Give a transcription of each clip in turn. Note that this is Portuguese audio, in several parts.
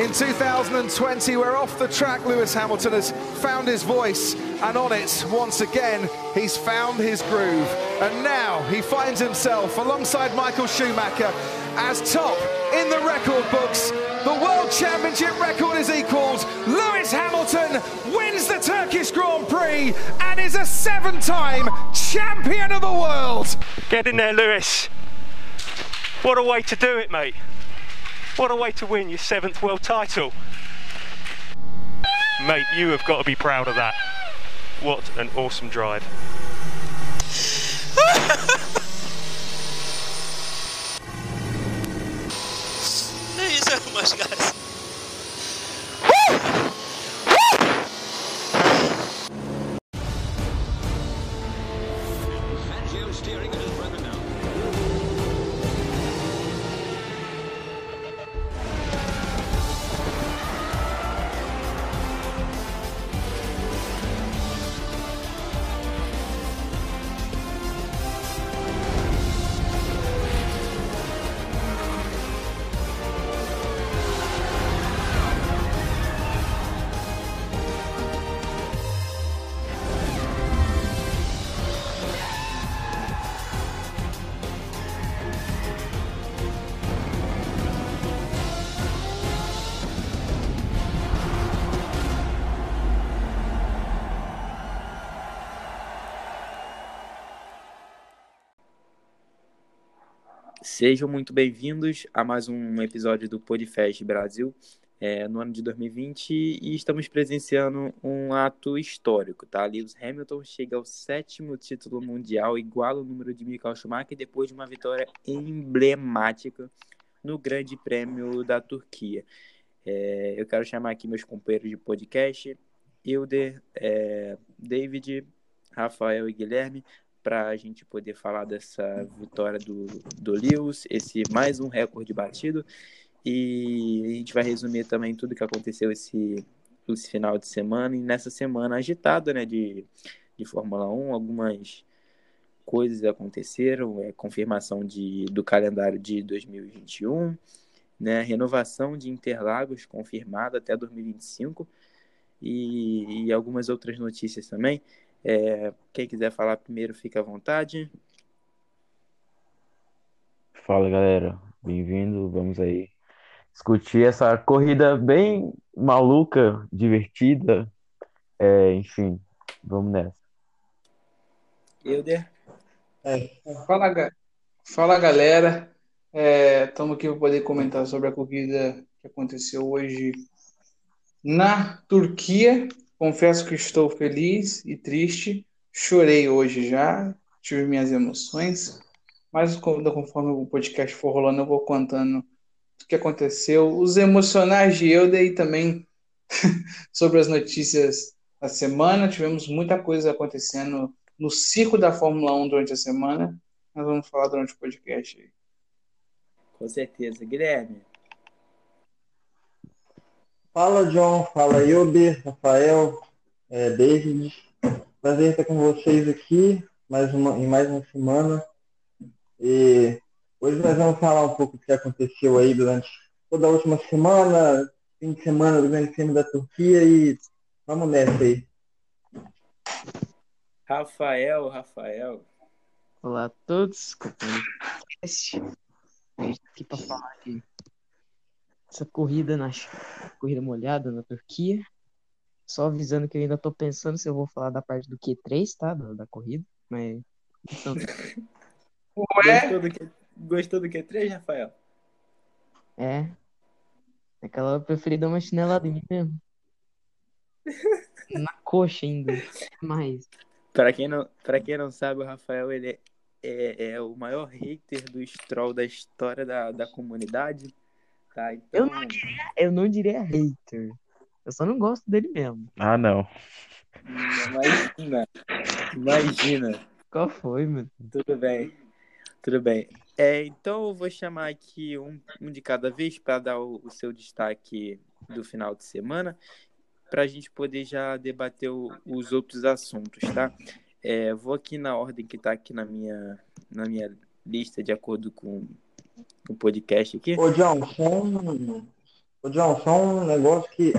in 2020, We're off the track Lewis Hamilton has found his voice, and on it, once again, he's found his groove. And now he finds himself alongside Michael Schumacher as top in the record books. The World Championship record is equalled. Lewis Hamilton wins the Turkish Grand Prix and is a seven time champion of the world. Get in there, Lewis. What a way to do it, mate. What a way to win your seventh world title. Mate, you have got to be proud of that. What an awesome drive. Thank you so much, guys. Fangio Sejam muito bem-vindos a mais um episódio do Podfest Brasil, é, no ano de 2020, e estamos presenciando um ato histórico, tá? Lewis Hamilton chega ao sétimo título mundial, igual o número de Michael Schumacher, depois de uma vitória emblemática no Grande Prêmio da Turquia. É, eu quero chamar aqui meus companheiros de podcast, Hilder, é, David, Rafael e Guilherme, para a gente poder falar dessa vitória do, do Lewis, esse mais um recorde batido. E a gente vai resumir também tudo que aconteceu esse, esse final de semana e nessa semana agitada né, de, de Fórmula 1. Algumas coisas aconteceram, é, confirmação de, do calendário de 2021, né, renovação de Interlagos confirmada até 2025 e, e algumas outras notícias também. É, quem quiser falar primeiro, fica à vontade. Fala galera, bem-vindo. Vamos aí discutir essa corrida bem maluca, divertida. É, enfim, vamos nessa. Hilder, É, fala, fala galera, estamos aqui para poder comentar sobre a corrida que aconteceu hoje na Turquia. Confesso que estou feliz e triste, chorei hoje já, tive minhas emoções, mas conforme o podcast for rolando, eu vou contando o que aconteceu, os emocionais de Euda e também sobre as notícias da semana. Tivemos muita coisa acontecendo no circo da Fórmula 1 durante a semana. Nós vamos falar durante o podcast aí. com certeza. Guilherme, Fala, John. Fala, Hilder, Rafael, é, David. Prazer estar com vocês aqui mais uma, em mais uma semana. E hoje nós vamos falar um pouco do que aconteceu aí durante toda a última semana, fim de semana do Grande Prêmio da Turquia e vamos nessa aí. Rafael, Rafael. Olá a todos, companheiros podcast. A gente aqui para falar de essa corrida na corrida molhada na Turquia. Só avisando que eu ainda tô pensando se eu vou falar da parte do Q3, tá? Da, da corrida, mas então, Ué, Gostou do, que, gostou do Q3, Rafael? é aquela eu preferi dar uma chinelada em mim mesmo. Na coxa ainda, mais. Para quem não, para quem não sabe, o Rafael ele é, é, é o maior hater do Stroll da história da, da comunidade. Tá? Então, Eu não Eu não diria hater. Eu só não gosto dele mesmo. Ah, não. imagina, imagina. Qual foi, mano? Tudo bem, tudo bem. É, então eu vou chamar aqui um, um de cada vez para dar o, o seu destaque do final de semana, para a gente poder já debater o- os outros assuntos, tá? É, vou aqui na ordem que está aqui na minha, na minha lista, de acordo com o podcast aqui. Ô, John, só um, Ô, John, só um negócio que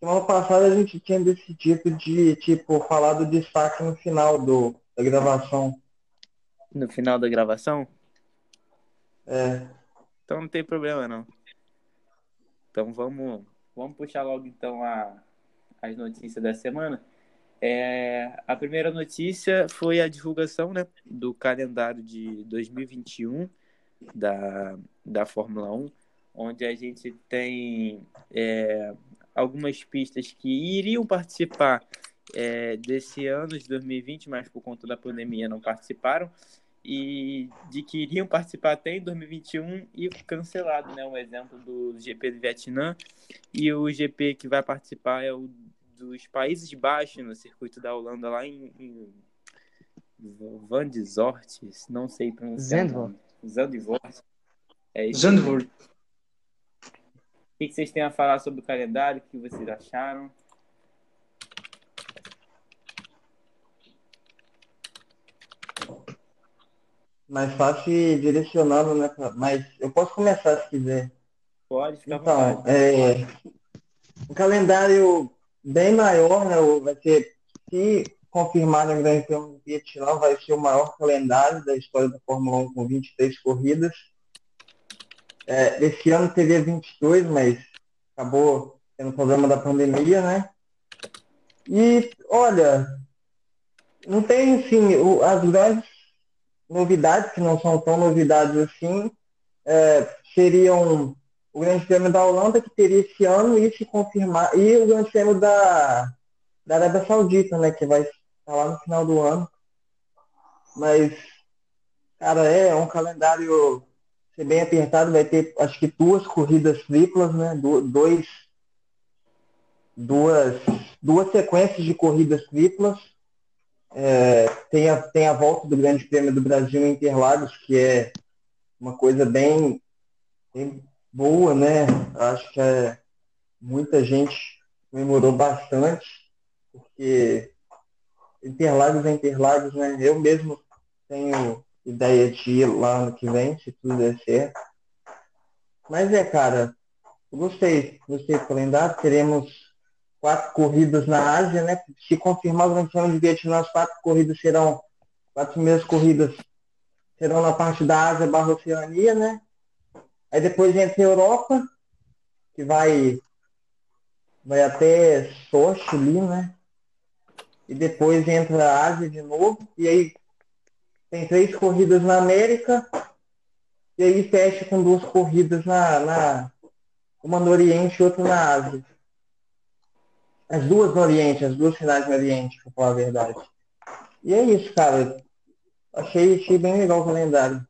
semana passada a gente tinha decidido de, tipo, falar do destaque no final do, da gravação. No final da gravação? É. Então não tem problema não. Então vamos, vamos puxar logo então a, as notícias da semana. É, a primeira notícia foi a divulgação né, do calendário de 2021 da, da Fórmula 1, onde a gente tem é, algumas pistas que iriam participar é, desse ano de 2020, mas por conta da pandemia não participaram, e de que iriam participar até em 2021 e cancelado, né? Um exemplo do GP do Vietnã e o GP que vai participar é o dos Países Baixos, no circuito da Holanda, lá em, em Van de Zortes, não sei pronunciar. Zandvoort. Zandvoort. É isso. Zandvoort. O que vocês têm a falar sobre o calendário? O que vocês acharam? Mais fácil ir direcionando, né? Mas eu posso começar se quiser. Pode ficar à Então, é, um calendário bem maior, né? o- Vai ser, se confirmado o Grande Prêmio do Vietnã, vai ser o maior calendário da história da Fórmula 1 com 23 corridas. É, esse ano teria 22, mas acabou tendo problema da pandemia, né? E, olha, não tem, assim, o- as grandes novidades, que não são tão novidades assim, é, seriam o Grande Prêmio da Holanda, que teria esse ano, e se confirmar, e o Grande Prêmio da, da Arábia Saudita, né, que vai estar lá no final do ano. Mas, cara, é um calendário ser bem apertado, vai ter acho que duas corridas triplas, né? Dois, duas, duas sequências de corridas triplas. É, tem, a, tem a volta do Grande Prêmio do Brasil em Interlagos, que é uma coisa bem, bem boa, né? Acho que é, muita gente comemorou bastante, porque Interlagos é Interlagos, né? Eu mesmo tenho ideia de ir lá ano que vem, se tudo der certo. Mas é, cara, gostei, gostei do calendário. Teremos quatro corridas na Ásia, né? Se confirmar o Grande de Vietnã, as quatro corridas serão, quatro primeiras corridas serão na parte da Ásia barra Oceania, né? Aí depois entra a Europa, que vai, vai até Sochi ali, né? E depois entra a Ásia de novo, e aí tem três corridas na América, e aí fecha com duas corridas na, na uma no Oriente e outra na Ásia. As duas no Oriente, as duas finais no Oriente, pra falar a verdade. E é isso, cara. Achei, achei bem legal o calendário.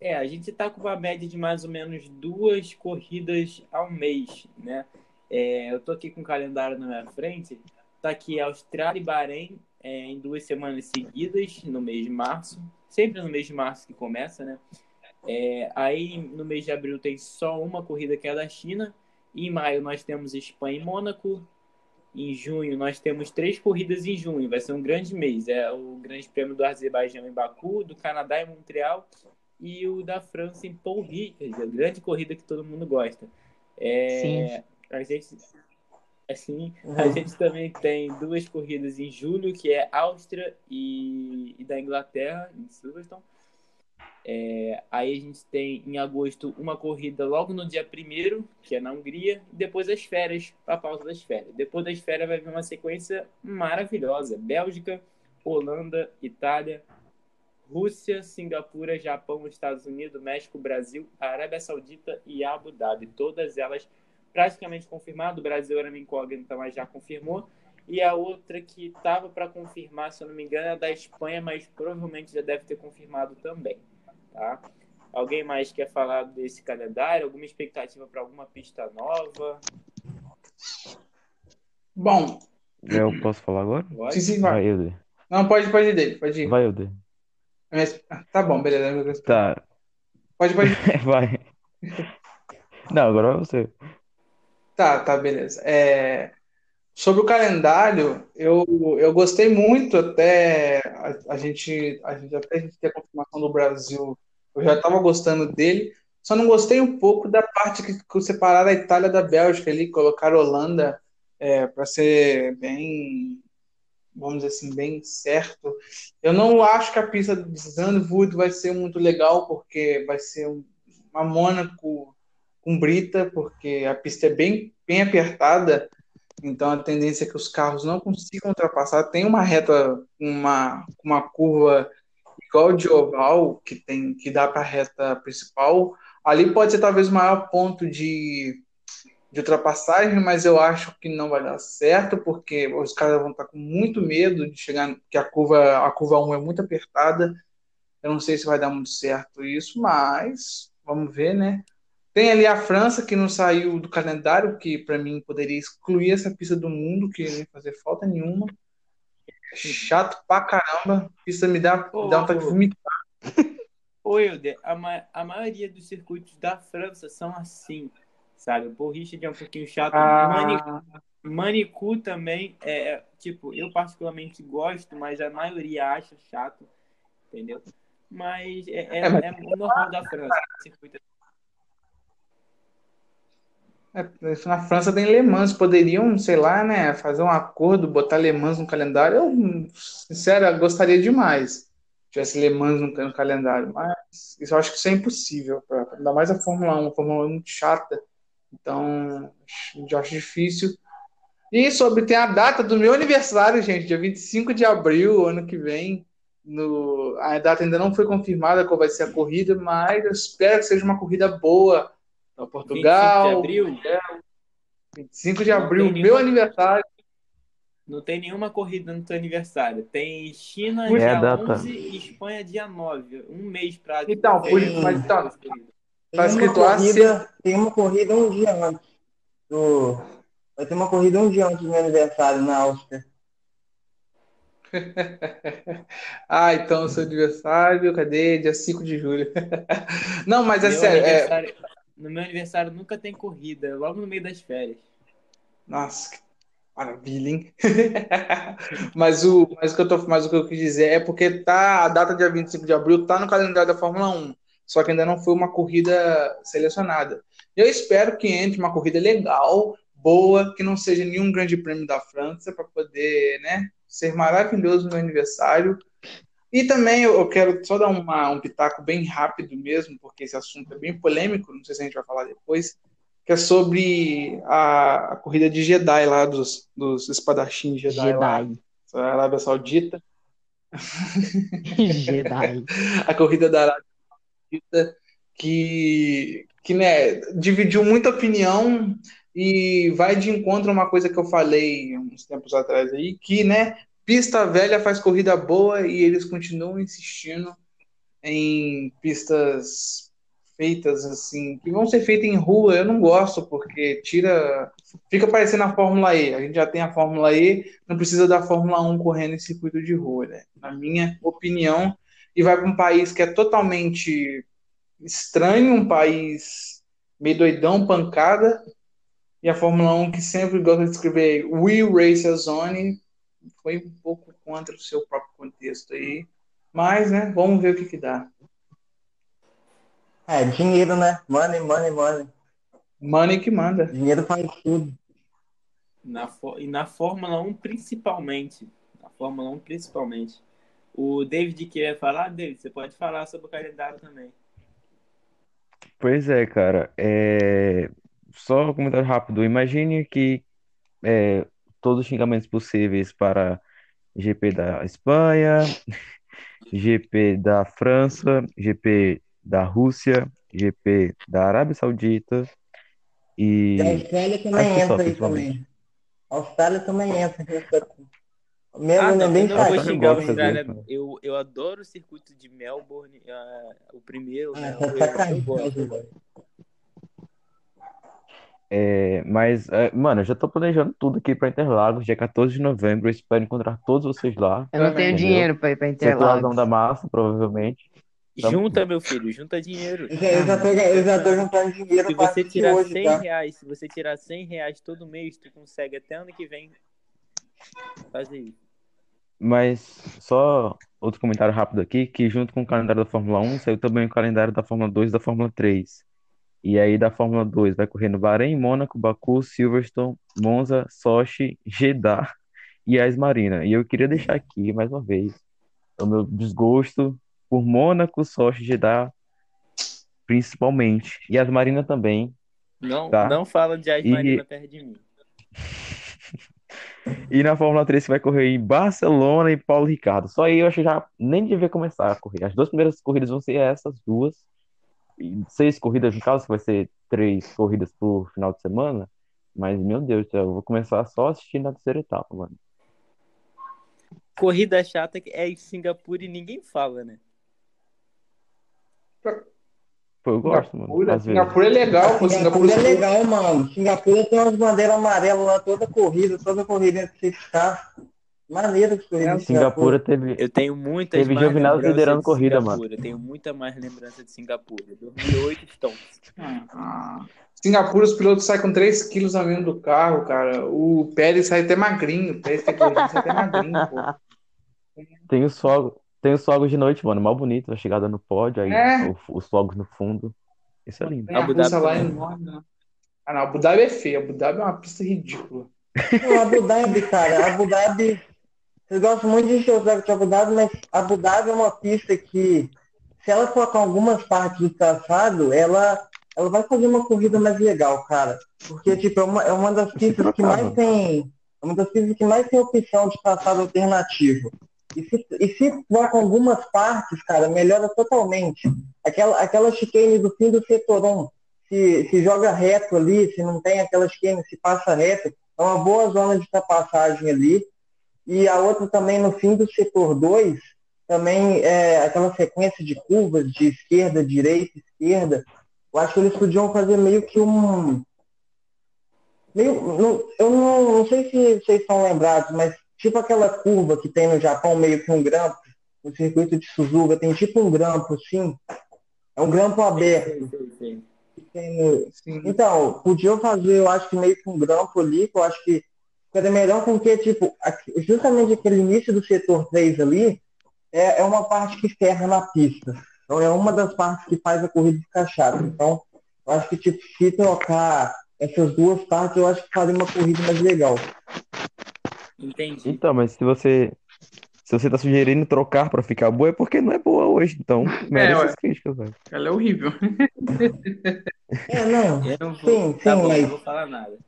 É, a gente tá com uma média de mais ou menos duas corridas ao mês, né? É, eu tô aqui com o calendário na minha frente. Tá aqui Austrália e Bahrein é, em duas semanas seguidas, no mês de março. Sempre no mês de março que começa, né? É, aí no mês de abril tem só uma corrida que é da China. Em maio nós temos Espanha e Mônaco. Em junho nós temos três corridas em junho. Vai ser um grande mês. É o Grande Prêmio do Azerbaijão em Baku, do Canadá em Montreal e o da França em Paul Ricard, a grande corrida que todo mundo gosta. É, Sim. A gente, assim, a gente também tem duas corridas em julho, que é Áustria e, e da Inglaterra, em Silverstone. É, aí a gente tem em agosto uma corrida logo no dia 1 que é na Hungria, e depois as férias, a pausa das férias. Depois das férias vai vir uma sequência maravilhosa: Bélgica, Holanda, Itália, Rússia, Singapura, Japão, Estados Unidos, México, Brasil, Arábia Saudita e Abu Dhabi. Todas elas praticamente confirmadas. O Brasil era uma incógnita, mas já confirmou. E a outra que estava para confirmar, se eu não me engano, é a da Espanha, mas provavelmente já deve ter confirmado também. Tá? Alguém mais quer falar desse calendário? Alguma expectativa para alguma pista nova? Bom, Eu posso falar agora? Pode? sim, sim, vai. Vai. Não, pode, pode ir dele, pode ir. Vai, ah, Tá bom, beleza. Tá, Pode, pode. vai. Não, agora vai você. Tá, tá, beleza. É, sobre o calendário, eu, eu gostei muito até a, a gente, a gente até a gente ter a confirmação do Brasil. Eu já estava gostando dele, Só não gostei um pouco da parte que, que separaram a Itália da Bélgica ali, a Holanda é, para ser bem, vamos dizer assim, bem certo. Eu não acho que a pista de Zandvoort vai ser muito legal, porque vai ser uma Mônaco com brita, porque a pista é bem, bem apertada, então a tendência é que os carros não consigam ultrapassar. Tem uma reta, uma, uma curva igual de oval, que, tem, que dá para a reta principal. Ali pode ser talvez o maior ponto de, de ultrapassagem, mas eu acho que não vai dar certo, porque os caras vão estar com muito medo de chegar, que a curva, a curva 1 é muito apertada. Eu não sei se vai dar muito certo isso, mas vamos ver, né? Tem ali a França, que não saiu do calendário, que para mim poderia excluir essa pista do mundo, que não ia fazer falta nenhuma. Chato pra caramba. Pista me dá, me dá vontade de vomitar. Ô, Hilder, a, ma a maioria dos circuitos da França são assim, sabe? O Paul Richard é um pouquinho chato. Ah. Manicu também, é, é, tipo, eu particularmente gosto, mas a maioria acha chato, entendeu? Mas é, é, É, é normal da França. circuito É, na França tem Le Mans, poderiam, sei lá, né, fazer um acordo, botar Le Mans no calendário. Eu, sincero, gostaria demais se tivesse Le Mans no, no calendário, mas isso eu acho que isso é impossível, pra, ainda mais a Fórmula 1, a Fórmula 1 é muito chata, então eu acho difícil. E sobre, tem a data do meu aniversário, gente, dia 25 de abril, ano que vem. No, a data ainda não foi confirmada qual vai ser a corrida, mas eu espero que seja uma corrida boa para Portugal. 25 de abril? 25 de Não abril, meu nenhuma- aniversário. Não tem nenhuma corrida no teu aniversário. Tem China É dia data. 11 e Espanha dia 9. Um mês pra. Então, por- Tem- mas então, Tá escrito corrida, tem uma corrida um dia antes do. Vai ter uma corrida um dia antes do meu aniversário na Áustria. ah, então seu aniversário, cadê? Dia 5 de julho. Não, mas é Meu sério, é, No meu aniversário nunca tem corrida, é logo no meio das férias. Nossa, que maravilha, hein? mas, o, mas, o que eu tô, mas o que eu quis dizer é porque tá, a data dia 25 de abril tá no calendário da Fórmula 1, só que ainda não foi uma corrida selecionada. Eu espero que entre uma corrida legal, boa, que não seja nenhum grande prêmio da França, para poder né, ser maravilhoso no meu aniversário. E também eu quero só dar uma, um pitaco bem rápido mesmo, porque esse assunto é bem polêmico, não sei se a gente vai falar depois, que é sobre a, a corrida de Jedi lá, dos, dos espadachins Jedi, lá, Jedi. da Arábia Saudita, Jedi. a corrida da Arábia Saudita, que, que né, dividiu muita opinião e vai de encontro a uma coisa que eu falei uns tempos atrás aí, que, né, pista velha faz corrida boa e eles continuam insistindo em pistas feitas assim, que vão ser feitas em rua. Eu não gosto porque tira, fica parecendo a Fórmula E. A gente já tem a Fórmula E, não precisa da Fórmula 1 correndo em circuito de rua, né? Na minha opinião, e vai para um país que é totalmente estranho, um país meio doidão, pancada, e a Fórmula 1 que sempre gosta de escrever We Race a Zone foi um pouco contra o seu próprio contexto aí. Mas, né, vamos ver o que que dá. É, dinheiro, né? Money, money, money. Money que manda. Dinheiro faz tudo. Na, e na Fórmula 1 principalmente. Na Fórmula 1 principalmente. O David queria falar, David, você pode falar sobre o calendário também. Pois é, cara. É... Só um comentário rápido. Imagine que é, todos os xingamentos possíveis para GP da Espanha, GP da França, GP da Rússia, GP da Arábia Saudita E a Austrália também só, entra aí também. A Austrália também entra. Ah, é bem eu fácil. gosto fazer. Eu, eu adoro o circuito de Melbourne, ah, o primeiro, Ah, né? tá Eu, eu gosto. eu gosto. É, mas, é, mano, eu já tô planejando tudo aqui pra Interlagos, dia 14 de novembro. Eu espero encontrar todos vocês lá. Eu não tenho Entendeu? dinheiro pra ir pra da Interlagos. massa, provavelmente. Tá- Junta, meu filho, junta dinheiro. Eu já, tô, eu já tô juntando dinheiro Se pra você tirar hoje, 100 tá? reais, se você tirar 100 reais todo mês, tu consegue até ano que vem fazer isso. Mas só outro comentário rápido aqui, que junto com o calendário da Fórmula 1, saiu também o calendário da Fórmula 2 e da Fórmula 3. E aí da Fórmula 2 vai correr no Bahrein, Mônaco, Baku, Silverstone, Monza, Sochi, Jeddah e Ais Marina. E eu queria deixar aqui, mais uma vez, o meu desgosto por Mônaco, Sochi, Jeddah, principalmente. E As Marina também. Não, Tá. não fala de Ais E- Marina perto de mim. E na Fórmula 3 você vai correr em Barcelona e Paulo Ricardo. Só aí eu acho que já nem devia começar a correr. As duas primeiras corridas vão ser essas duas. Seis corridas no caso, que vai ser três corridas por final de semana. Mas, meu Deus do céu, eu vou começar só assistindo a terceira etapa, mano. Corrida chata que é em Singapura e ninguém fala, né? Pô, eu gosto, mano. Singapura, vezes. É legal, pô. Singapura Singapura é legal, mano. Singapura tem umas bandeiras amarelas lá toda corrida, toda corrida de safety car. Maneiro de corrida de Singapura teve. Eu tenho muitas Teve mais Giovinazzi lembranças liderando de corrida, Singapura. Eu tenho muita mais lembrança de Singapura. 2008 Stones. Ah, Singapura, os pilotos saem com 3 quilos a menos do carro, cara. O Pérez sai até magrinho. O Pérez tem corrida, sai até magrinho, pô. Tem os fogos. Tem os fogos de noite, mano. Mal bonito. A chegada no pódio, aí É. os fogos no fundo. Isso é lindo. Tem a Abu Dhabi Rússia lá também. enorme, né? Ah, não, Abu Dhabi é feio. Abu Dhabi é uma pista ridícula. Não, Abu Dhabi, cara, Abu Dhabi. Eu gosto muito de saco de Abu Dhabi, mas Abu Dhabi é uma pista que, se ela colocar algumas partes do traçado, ela, ela vai fazer uma corrida mais legal, cara. Porque, tipo, é uma, é uma das pistas que mais tem. É uma das pistas que mais tem opção de traçado alternativo. E se, e se coloca algumas partes, cara, melhora totalmente. Aquela, aquela chicane do fim do setor 1, se, se joga reto ali, se não tem aquela chicane, se passa reto, é uma boa zona de ultrapassagem ali. E a outra também no fim do setor 2, também é aquela sequência de curvas de esquerda, direita, esquerda. Eu acho que eles podiam fazer meio que um. Meio, não- eu não, não sei se vocês estão lembrados, mas tipo aquela curva que tem no Japão, meio que um grampo, no circuito de Suzuka, tem tipo um grampo assim. É um grampo aberto. tem no- Sim. então, podiam fazer, eu acho que meio que um grampo ali, que eu acho que ficaria melhor porque, tipo, justamente aquele início do setor 3 ali é, é uma parte que ferra na pista. Então é uma das partes que faz a corrida ficar chata. Então, eu acho que, tipo, se trocar essas duas partes, eu acho que faria uma corrida mais legal. Entendi. Então, mas se você. Se você tá sugerindo trocar pra ficar boa, é porque não é boa hoje. Então, merece ué. as críticas, velho. Ela é horrível. É, não. Eu não vou, Sim, tá sim, bom, mas- não vou falar nada.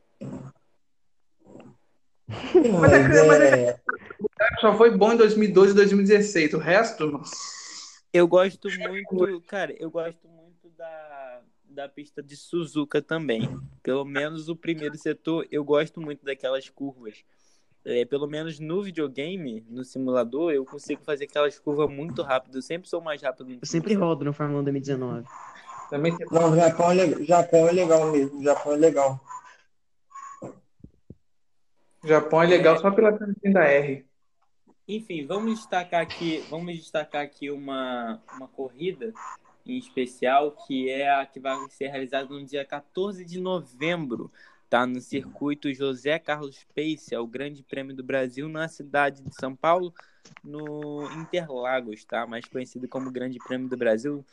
Mas é mas mas é, Só foi bom em 2012 e 2016. O resto, nossa. Eu gosto muito, cara, eu gosto muito da, da pista de Suzuka também. Pelo menos o primeiro setor, eu gosto muito daquelas curvas. É, pelo menos no videogame, no simulador, eu consigo fazer aquelas curvas muito rápido. Eu sempre sou mais rápido. no Eu sempre rodo no Fórmula 1 2019. Também não, o Japão é, le- Japão é legal mesmo. o Japão é legal. O Japão é legal só pela cantinha da R. Enfim, vamos destacar aqui, vamos destacar aqui uma, uma corrida em especial, que é a que vai ser realizada no dia 14 de novembro, tá? No circuito José Carlos Pace, é o Grande Prêmio do Brasil na cidade de São Paulo, no Interlagos, tá? Mais conhecido como Grande Prêmio do Brasil,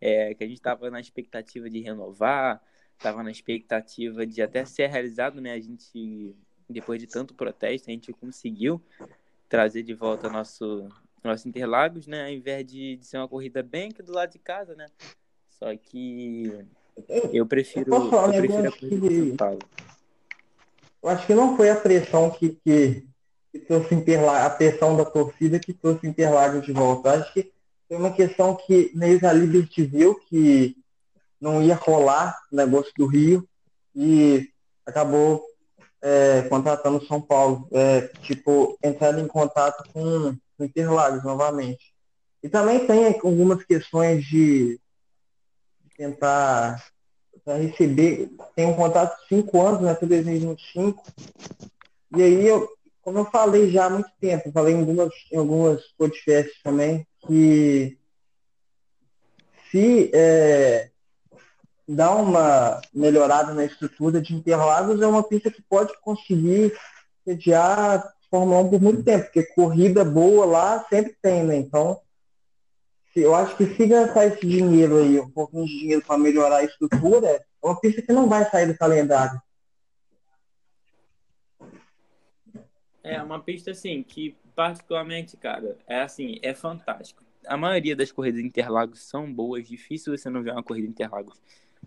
é, que a gente estava na expectativa de renovar, estava na expectativa de até ser realizado, né? A gente, depois de tanto protesto, a gente conseguiu trazer de volta nosso nosso Interlagos, né? Ao invés de, de ser uma corrida bem aqui do lado de casa, né? Só que eu prefiro, um eu prefiro a corrida de São Paulo. Eu acho que não foi a pressão que, que, que trouxe Interlagos, a pressão da torcida que trouxe Interlagos de volta. Eu acho que foi uma questão que mesmo a Liberty viu que não ia rolar o negócio do Rio e acabou é, contratando São Paulo, é, tipo, entrando em contato com o Interlagos novamente. E também tem algumas questões de tentar receber, tem um contrato de cinco anos, né, até 2025. E aí, eu, como eu falei já há muito tempo, falei em algumas, em algumas podcasts também, que se é, dar uma melhorada na estrutura de Interlagos, é uma pista que pode conseguir sediar Fórmula 1 por muito tempo, porque corrida boa lá sempre tem, né? Então, eu acho que se gastar esse dinheiro aí, um pouquinho de dinheiro para melhorar a estrutura, é uma pista que não vai sair do calendário. É uma pista assim que particularmente, cara, é assim, é fantástico. A maioria das corridas Interlagos são boas, difícil você não ver uma corrida Interlagos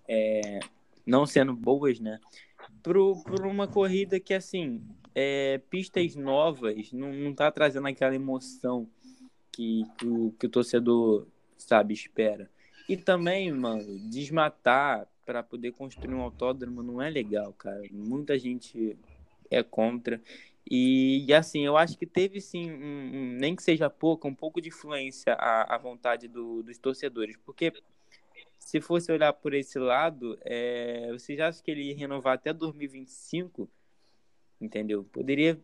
é, não sendo boas, né? Por uma corrida que assim, é, pistas novas não, não tá trazendo aquela emoção que, que, o, que o torcedor, sabe, espera. E também, mano, desmatar para poder construir um autódromo não é legal, cara. Muita gente é contra. E, e, assim, eu acho que teve sim, um, um, nem que seja pouco, um pouco de influência à, à vontade do, dos torcedores. Porque se fosse olhar por esse lado, é, vocês acham que ele ia renovar até 2025? Entendeu? Poderia,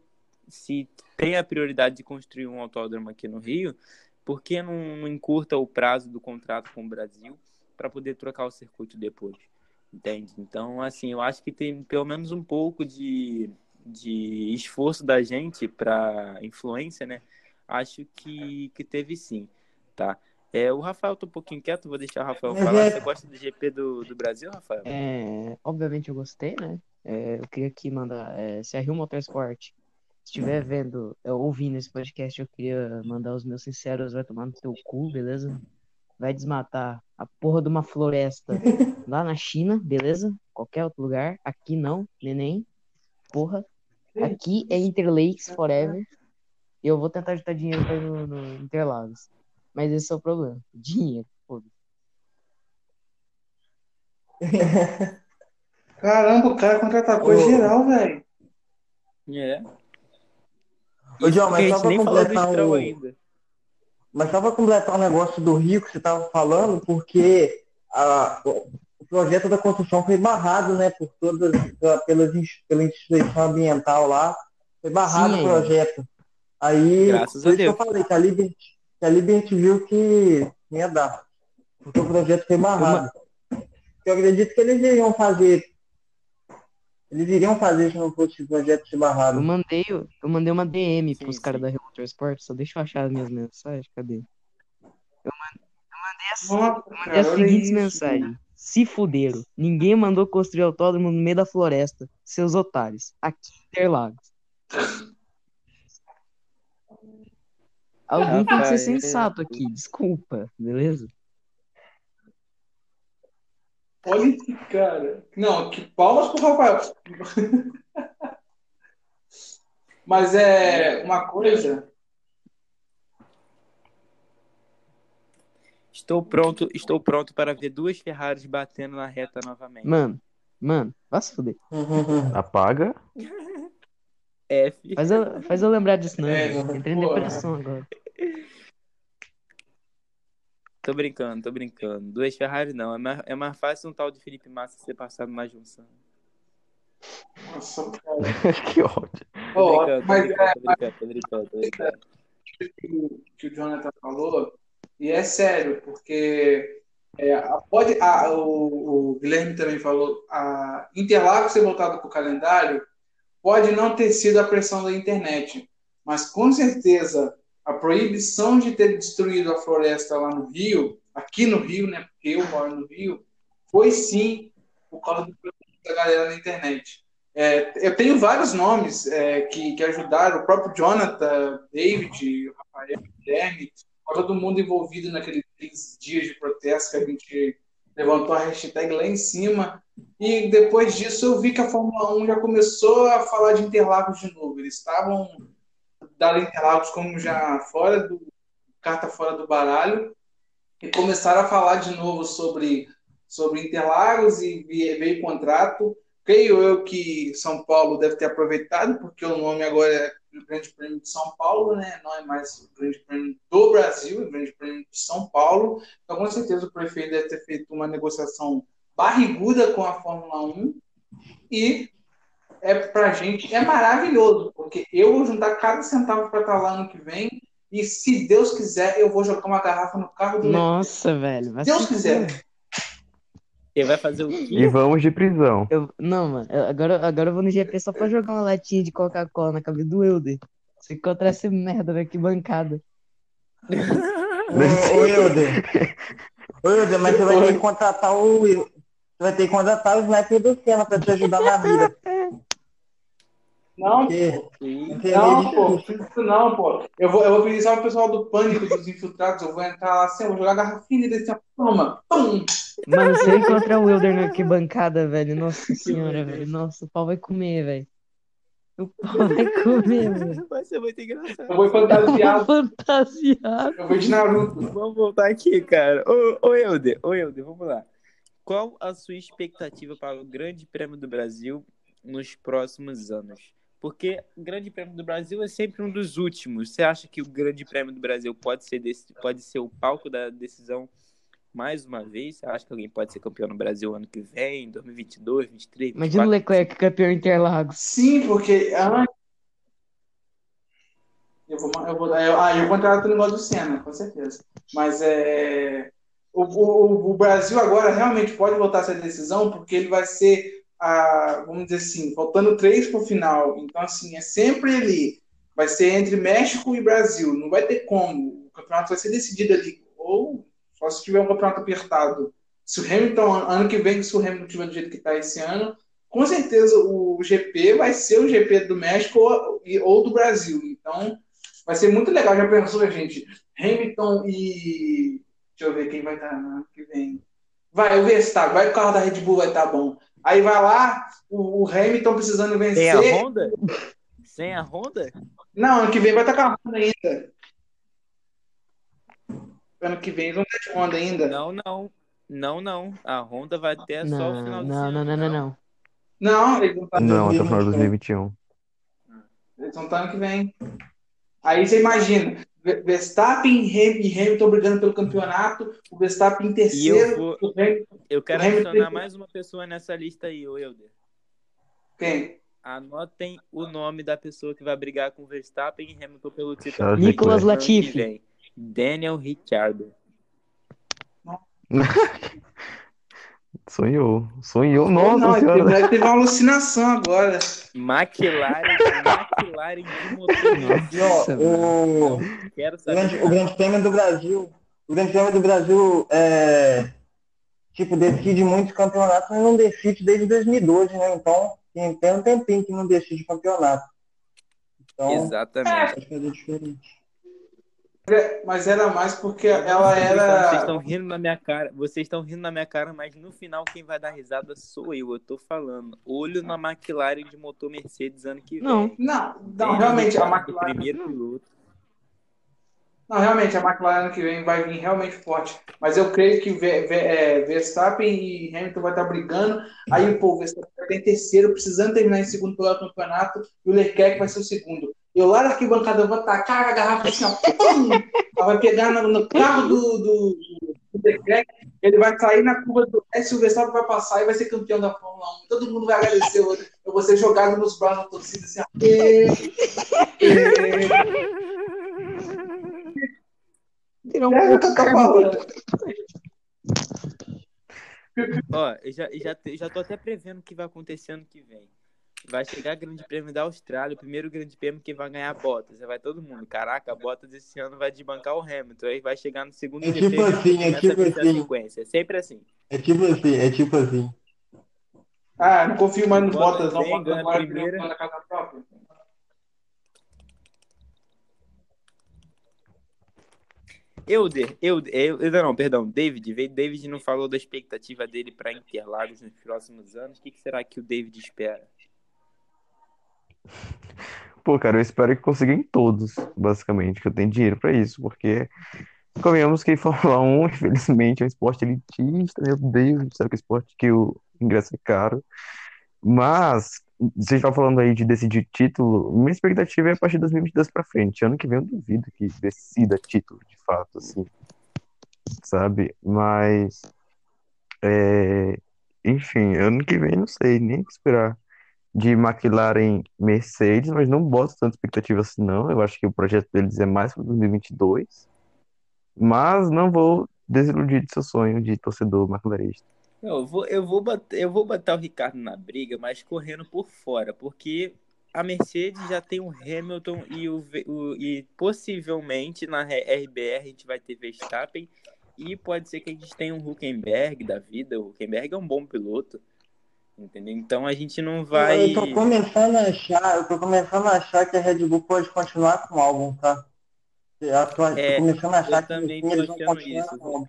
se tem a prioridade de construir um autódromo aqui no Rio, por que não, não encurta o prazo do contrato com o Brasil para poder trocar o circuito depois? Entende? Então, assim, eu acho que tem pelo menos um pouco de de esforço da gente para influência, né? Acho que, que teve sim, tá? É, o Rafael tá um pouquinho quieto, vou deixar o Rafael falar. é- Você gosta do GP do, do Brasil, Rafael? É, obviamente eu gostei, né? É, eu queria aqui mandar, é, se a Rio Motorsport estiver vendo, é, ouvindo esse podcast, eu queria mandar os meus sinceros, vai tomar no teu cu, beleza? Vai desmatar a porra de uma floresta lá na China, beleza? Qualquer outro lugar. Aqui não, neném. Porra. Aqui é Interlakes Forever. E eu vou tentar juntar dinheiro pra ir no, no Interlagos. Mas esse é o problema. Dinheiro. Foda. Caramba, o cara contra-atacou Ô. geral, velho. É. Ô, João, mas só pra completar o... ainda. Mas só para completar o negócio do Rio que você estava falando, porque a- o projeto da construção foi barrado, né, por todas, pela, pelas pela instituição ambiental lá, foi barrado Sim, o projeto. Aí, Graças por a isso que eu Deus. falei, que a Liberty, que a Liberty viu que ia dar, porque o projeto foi barrado. Eu acredito que eles iriam fazer, eles iriam fazer se não fosse o projeto ser barrado. Eu mandei, eu mandei uma DM Sim, pros caras da Rio Motorsport, só deixa eu achar as minhas mensagens, cadê? Eu man- eu mandei eu mandei as seguintes mensagens. Se fuderam. Ninguém mandou construir autódromo no meio da floresta. Seus otários. Aqui em Interlagos. Alguém tem que ser sensato aqui, desculpa, beleza? Olha esse cara. Não, que palmas pro Rafael. Mas é uma coisa. Estou pronto, estou pronto para ver duas Ferraris batendo na reta novamente. Mano, mano, vai se fuder. Apaga. F. Faz eu, faz eu lembrar disso, não. É. Entrei em depressão agora. Tô brincando, tô brincando. Duas Ferrari não. É mais, é mais fácil um tal de Felipe Massa ser passado na junção. Nossa, cara. que ódio. Tô brincando, tô mas brincando, tô brincando, tô brincando, tô brincando. que o- que o Jonathan falou, e é sério, porque é, pode, a- o, o Guilherme também falou, a Interlagos ser voltado para o calendário pode não ter sido a pressão da internet, mas com certeza a proibição de ter destruído a floresta lá no Rio, aqui no Rio, né, porque eu moro no Rio, foi sim por causa da galera na internet. É, eu tenho vários nomes é, que, que ajudaram, o próprio Jonathan, David, Rafael, Guilherme, todo mundo envolvido naqueles dias de protesto que a gente levantou a hashtag lá em cima. E depois disso eu vi que a Fórmula 1 já começou a falar de Interlagos de novo. Eles estavam dando Interlagos como já fora do carta fora do baralho e começaram a falar de novo sobre sobre Interlagos e veio contrato. Creio eu que São Paulo deve ter aproveitado, porque o nome agora é o Grande Prêmio de São Paulo, né? Não é mais o Grande Prêmio do Brasil, é o Grande Prêmio de São Paulo. Então, com certeza, o prefeito deve ter feito uma negociação barriguda com a Fórmula 1 e é pra gente é maravilhoso, porque eu vou juntar cada centavo para estar lá ano que vem e se Deus quiser, eu vou jogar uma garrafa no carro do Nossa, velho. Vai Deus se quiser. Ele vai fazer o E quê? vamos de prisão. Eu, não, mano, eu- agora, agora eu vou no GP só pra jogar uma latinha de Coca-Cola na cabeça do Wilder. Se encontrar essa merda, velho, que bancada. Ô, Hilder. Ô, mas você vai ter que contratar o. Você vai ter que contratar o sniper do Senna pra te ajudar na vida. Não, pô. Não, pô, fiz isso não, pô. Eu vou, eu vou pedir só o pessoal do pânico dos infiltrados. Eu vou entrar lá assim, eu vou jogar a garrafinha dele assim, toma, pum. Mano, se eu encontrar o Wilder na arquibancada, velho, nossa senhora, velho, nossa, o pau vai comer, velho. O pau vai comer, velho. Vai ser muito engraçado. Eu vou fantasiado, Fantasiado. eu vou de Naruto. Vamos voltar aqui, cara. Ô, ô Helder, ô Helder, vamos lá. Qual a sua expectativa para o Grande Prêmio do Brasil nos próximos anos? Porque o Grande Prêmio do Brasil é sempre um dos últimos. Você acha que o Grande Prêmio do Brasil pode ser, desse, pode ser o palco da decisão mais uma vez? Você acha que alguém pode ser campeão no Brasil ano que vem, 2022, 2023, 2024? Imagina o Leclerc campeão Interlagos. Sim, porque antes. Eu vou, eu vou, eu, ah, eu vou entrar no negócio do Senna, com certeza. Mas é. O, o, o Brasil agora realmente pode voltar essa decisão, porque ele vai ser, a, vamos dizer assim, faltando três para o final. Então, assim, é sempre ali. Vai ser entre México e Brasil. Não vai ter como. O campeonato vai ser decidido ali. Ou só se tiver um campeonato apertado. Se o Hamilton, ano que vem, se o Hamilton tiver do jeito que está esse ano, com certeza o GP vai ser o GP do México ou, ou do Brasil. Então, vai ser muito legal. Já pensou, gente? Hamilton e. Deixa eu ver quem vai estar no ano que vem. Vai, o Verstappen, vai o carro da Red Bull vai estar bom. Aí vai lá, o, o Hamilton precisando Sem vencer. a Honda? Sem a Honda? Não, ano que vem vai estar com a Honda ainda. Ano que vem eles vão ter de Honda ainda. Não, não. Não, não. A Honda vai até só o Não, final do não, não, não, não, não. Não, eles vão estar, Não, até o final de 2021. eles vão estar ano que vem. Aí você imagina, Verstappen e Ham- Hamilton brigando pelo campeonato, o Verstappen em E eu terceiro, vou. o Hamilton, Eu quero O adicionar mais uma pessoa nessa lista aí, ô Helder. quem? Anotem o nome da pessoa que vai brigar com Verstappen e Hamilton pelo título. Nicolas Latifi. Daniel Ricciardo. Sonhou. Sonhou. não, Nossa ele senhora. teve, teve uma alucinação agora. McLaren, McLaren de motor. Ó, o, Quero o, grande, o saber. Grande Prêmio do Brasil. O Grande Prêmio do Brasil é. Tipo, decide muitos campeonatos, mas não decide desde 2012, né? Então, tem, tem um tempinho que não decide campeonato. Então, Exatamente. acho que é diferente. Mas era mais porque ela Vocês era. estão rindo na minha cara. Vocês estão rindo na minha cara, mas no final quem vai dar risada sou eu. Eu tô falando. Olho na McLaren de motor Mercedes ano que vem. Não. Não, não, realmente, a McLaren. Primeiro piloto. Não, realmente, a McLaren que vem vai vir realmente forte. Mas eu creio que é, Verstappen e Hamilton vai estar brigando. Aí pô, o Verstappen vai terceiro, precisando terminar em segundo pelo campeonato. E o Leclerc vai ser o segundo. Eu lá na arquibancada vou tacar a garrafa assim, ó. pum! Ela vai pegar no, no carro do, do, do Leclerc. Ele vai sair na curva do S. O Verstappen vai passar e vai ser campeão da Fórmula 1. Todo mundo vai agradecer. Eu, eu vou ser jogado nos braços da torcida assim, ó. Ê, ê. Virou um É. Ó, eu já, eu já, já tô até prevendo o que vai acontecer ano que vem. Vai chegar Grande Prêmio da Austrália, o primeiro Grande Prêmio que vai ganhar Bottas. Vai todo mundo. Caraca, Bottas esse ano vai desbancar o Hamilton. Aí vai chegar no segundo É GP tipo assim, é tipo assim. sequência. É sempre assim. É tipo assim, é tipo assim. Ah, não confio mais nos Bota Bottas, não. agora primeira. na casa própria. Euder, Euder, eu, eu- não, perdão, David. David não falou da expectativa dele para Interlagos nos próximos anos. O que, será que o David espera? Pô, cara, eu espero que consiga em todos, basicamente, que eu tenho dinheiro pra isso, porque convenhamos que Fórmula 1, infelizmente, é um esporte elitista, meu Deus, sabe que esporte que o ingresso é caro. Mas, você está falando aí de decidir título, minha expectativa é a partir de 2022 pra frente. Ano que vem eu duvido que decida título, de fato, assim, sabe? Mas, é, enfim, ano que vem não sei nem o que esperar de McLaren Mercedes, mas não boto tanta expectativa assim, não. Eu acho que o projeto deles é mais para 2022. Mas não vou desiludir de seu sonho de torcedor McLarenista. Não, eu vou, eu vou bater, eu vou botar o Ricardo na briga, mas correndo por fora, porque a Mercedes já tem o Hamilton e, o, o, e possivelmente na RBR a gente vai ter Verstappen e pode ser que a gente tenha um Huckenberg da vida. O Huckenberg é um bom piloto. Entendeu? Então a gente não vai. Eu tô começando a achar, eu tô começando a achar que a Red Bull pode continuar com o álbum, tá? Eu tô, É, tô começando a achar eu que também tô achando continuar isso.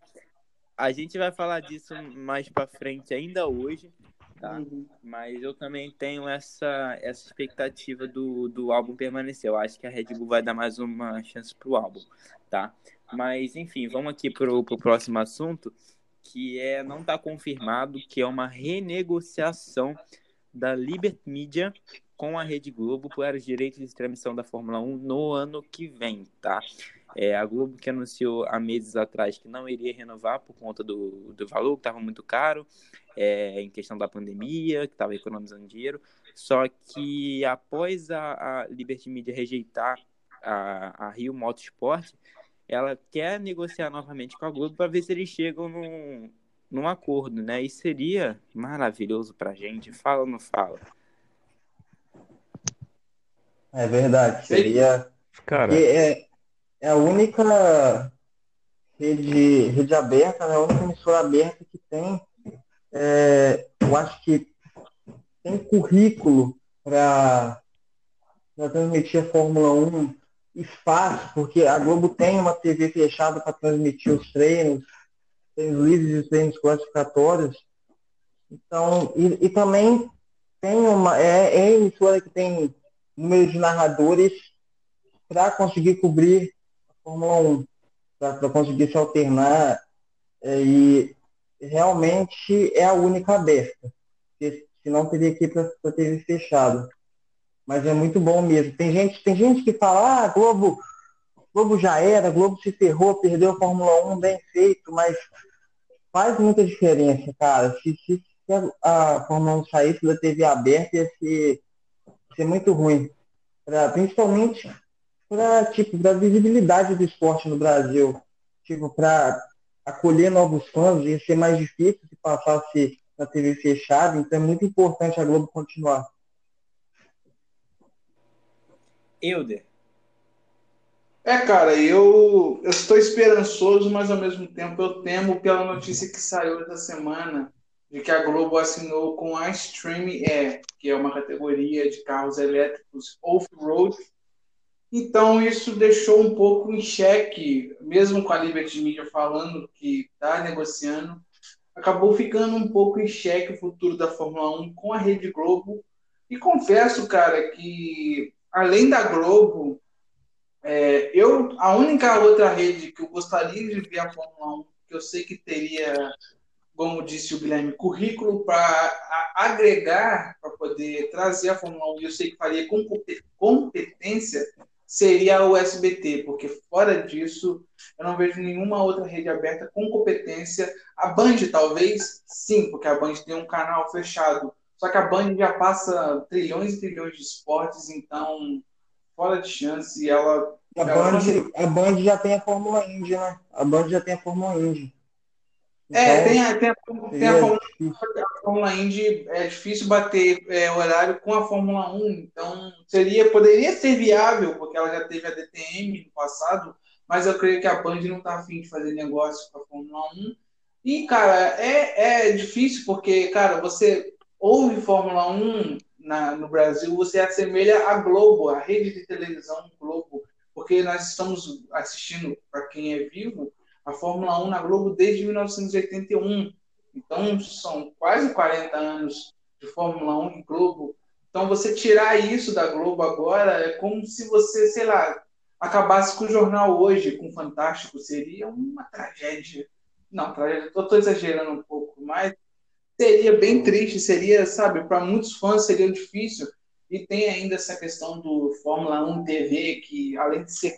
A gente vai falar disso mais pra frente ainda hoje, tá? Uhum. Mas eu também tenho essa, essa expectativa do, do álbum permanecer. Eu acho que a Red Bull vai dar mais uma chance pro álbum, tá? Mas, enfim, vamos aqui pro, pro próximo assunto, que é não está confirmado que é uma renegociação da Liberty Media com a Rede Globo para os direitos de transmissão da Fórmula 1 no ano que vem, tá? É, a Globo que anunciou há meses atrás que não iria renovar por conta do, do valor, que estava muito caro, é, em questão da pandemia, que estava economizando dinheiro. Só que após a, a Liberty Media rejeitar a, a Rio Motorsport, ela quer negociar novamente com a Globo para ver se eles chegam num, num acordo, né? E seria maravilhoso pra gente. Fala ou não fala? É verdade, seria. Cara, é, é a única rede, rede aberta, né? a única emissora aberta que tem, é, eu acho que tem currículo para transmitir a Fórmula 1, espaço, porque a Globo tem uma TV fechada para transmitir os treinos, treinos livres e treinos classificatórios. Então, e, e também tem uma, é, é emissora que tem número de narradores para conseguir cobrir Fórmula 1, para conseguir se alternar. é, e realmente é a única aberta, porque senão teria que ir para TV fechada. Mas é muito bom mesmo. Tem gente, tem gente que fala, ah, Globo, Globo já era, Globo se ferrou, perdeu a Fórmula 1, bem feito, mas faz muita diferença, cara. Se, se, se a, a Fórmula 1 saísse da TV aberta, ia ser, ia ser muito ruim. Pra, principalmente para tipo, a visibilidade do esporte no Brasil. Tipo, para acolher novos fãs, ia ser mais difícil se passasse na TV fechada, então é muito importante a Globo continuar. Euder. É, cara, eu, eu estou esperançoso, mas ao mesmo tempo eu temo pela notícia que saiu essa semana de que a Globo assinou com a Stream Air, que é uma categoria de carros elétricos off-road. Então isso deixou um pouco em xeque, mesmo com a Liberty Media falando que está negociando, acabou ficando um pouco em xeque o futuro da Fórmula 1 com a Rede Globo. E confesso, cara, que além da Globo, é, eu a única outra rede que eu gostaria de ver a Fórmula 1, que eu sei que teria, como disse o Guilherme, currículo para agregar, para poder trazer a Fórmula 1, e eu sei que faria com competência, seria o SBT, porque fora disso, eu não vejo nenhuma outra rede aberta com competência. A Band, talvez, sim, porque a Band tem um canal fechado. Só que a Band já passa trilhões e trilhões de esportes, então, fora de chance, ela. A Band, a Band já tem a Fórmula Indy, né? A Band já tem a Fórmula Indy. É, Então, tem a, tem a, tem a Fórmula difícil. a Fórmula Indy é difícil bater é, horário com a Fórmula 1, então seria, poderia ser viável, porque ela já teve a DTM no passado, mas eu creio que a Band não está afim de fazer negócio com a Fórmula 1. E, cara, é, é difícil porque, cara, você ouve Fórmula 1 na, no Brasil, você assemelha a Globo, a rede de televisão Globo, porque nós estamos assistindo, para quem é vivo, a Fórmula 1 na Globo desde 1981. Então, são quase 40 anos de Fórmula 1 e Globo. Então, você tirar isso da Globo agora é como se você, sei lá, acabasse com o jornal hoje, com o Fantástico. Seria uma tragédia. Não, tragédia, estou exagerando um pouco, mas seria bem triste. Seria, sabe, para muitos fãs seria difícil. E tem ainda essa questão do Fórmula 1 TV, que além de ser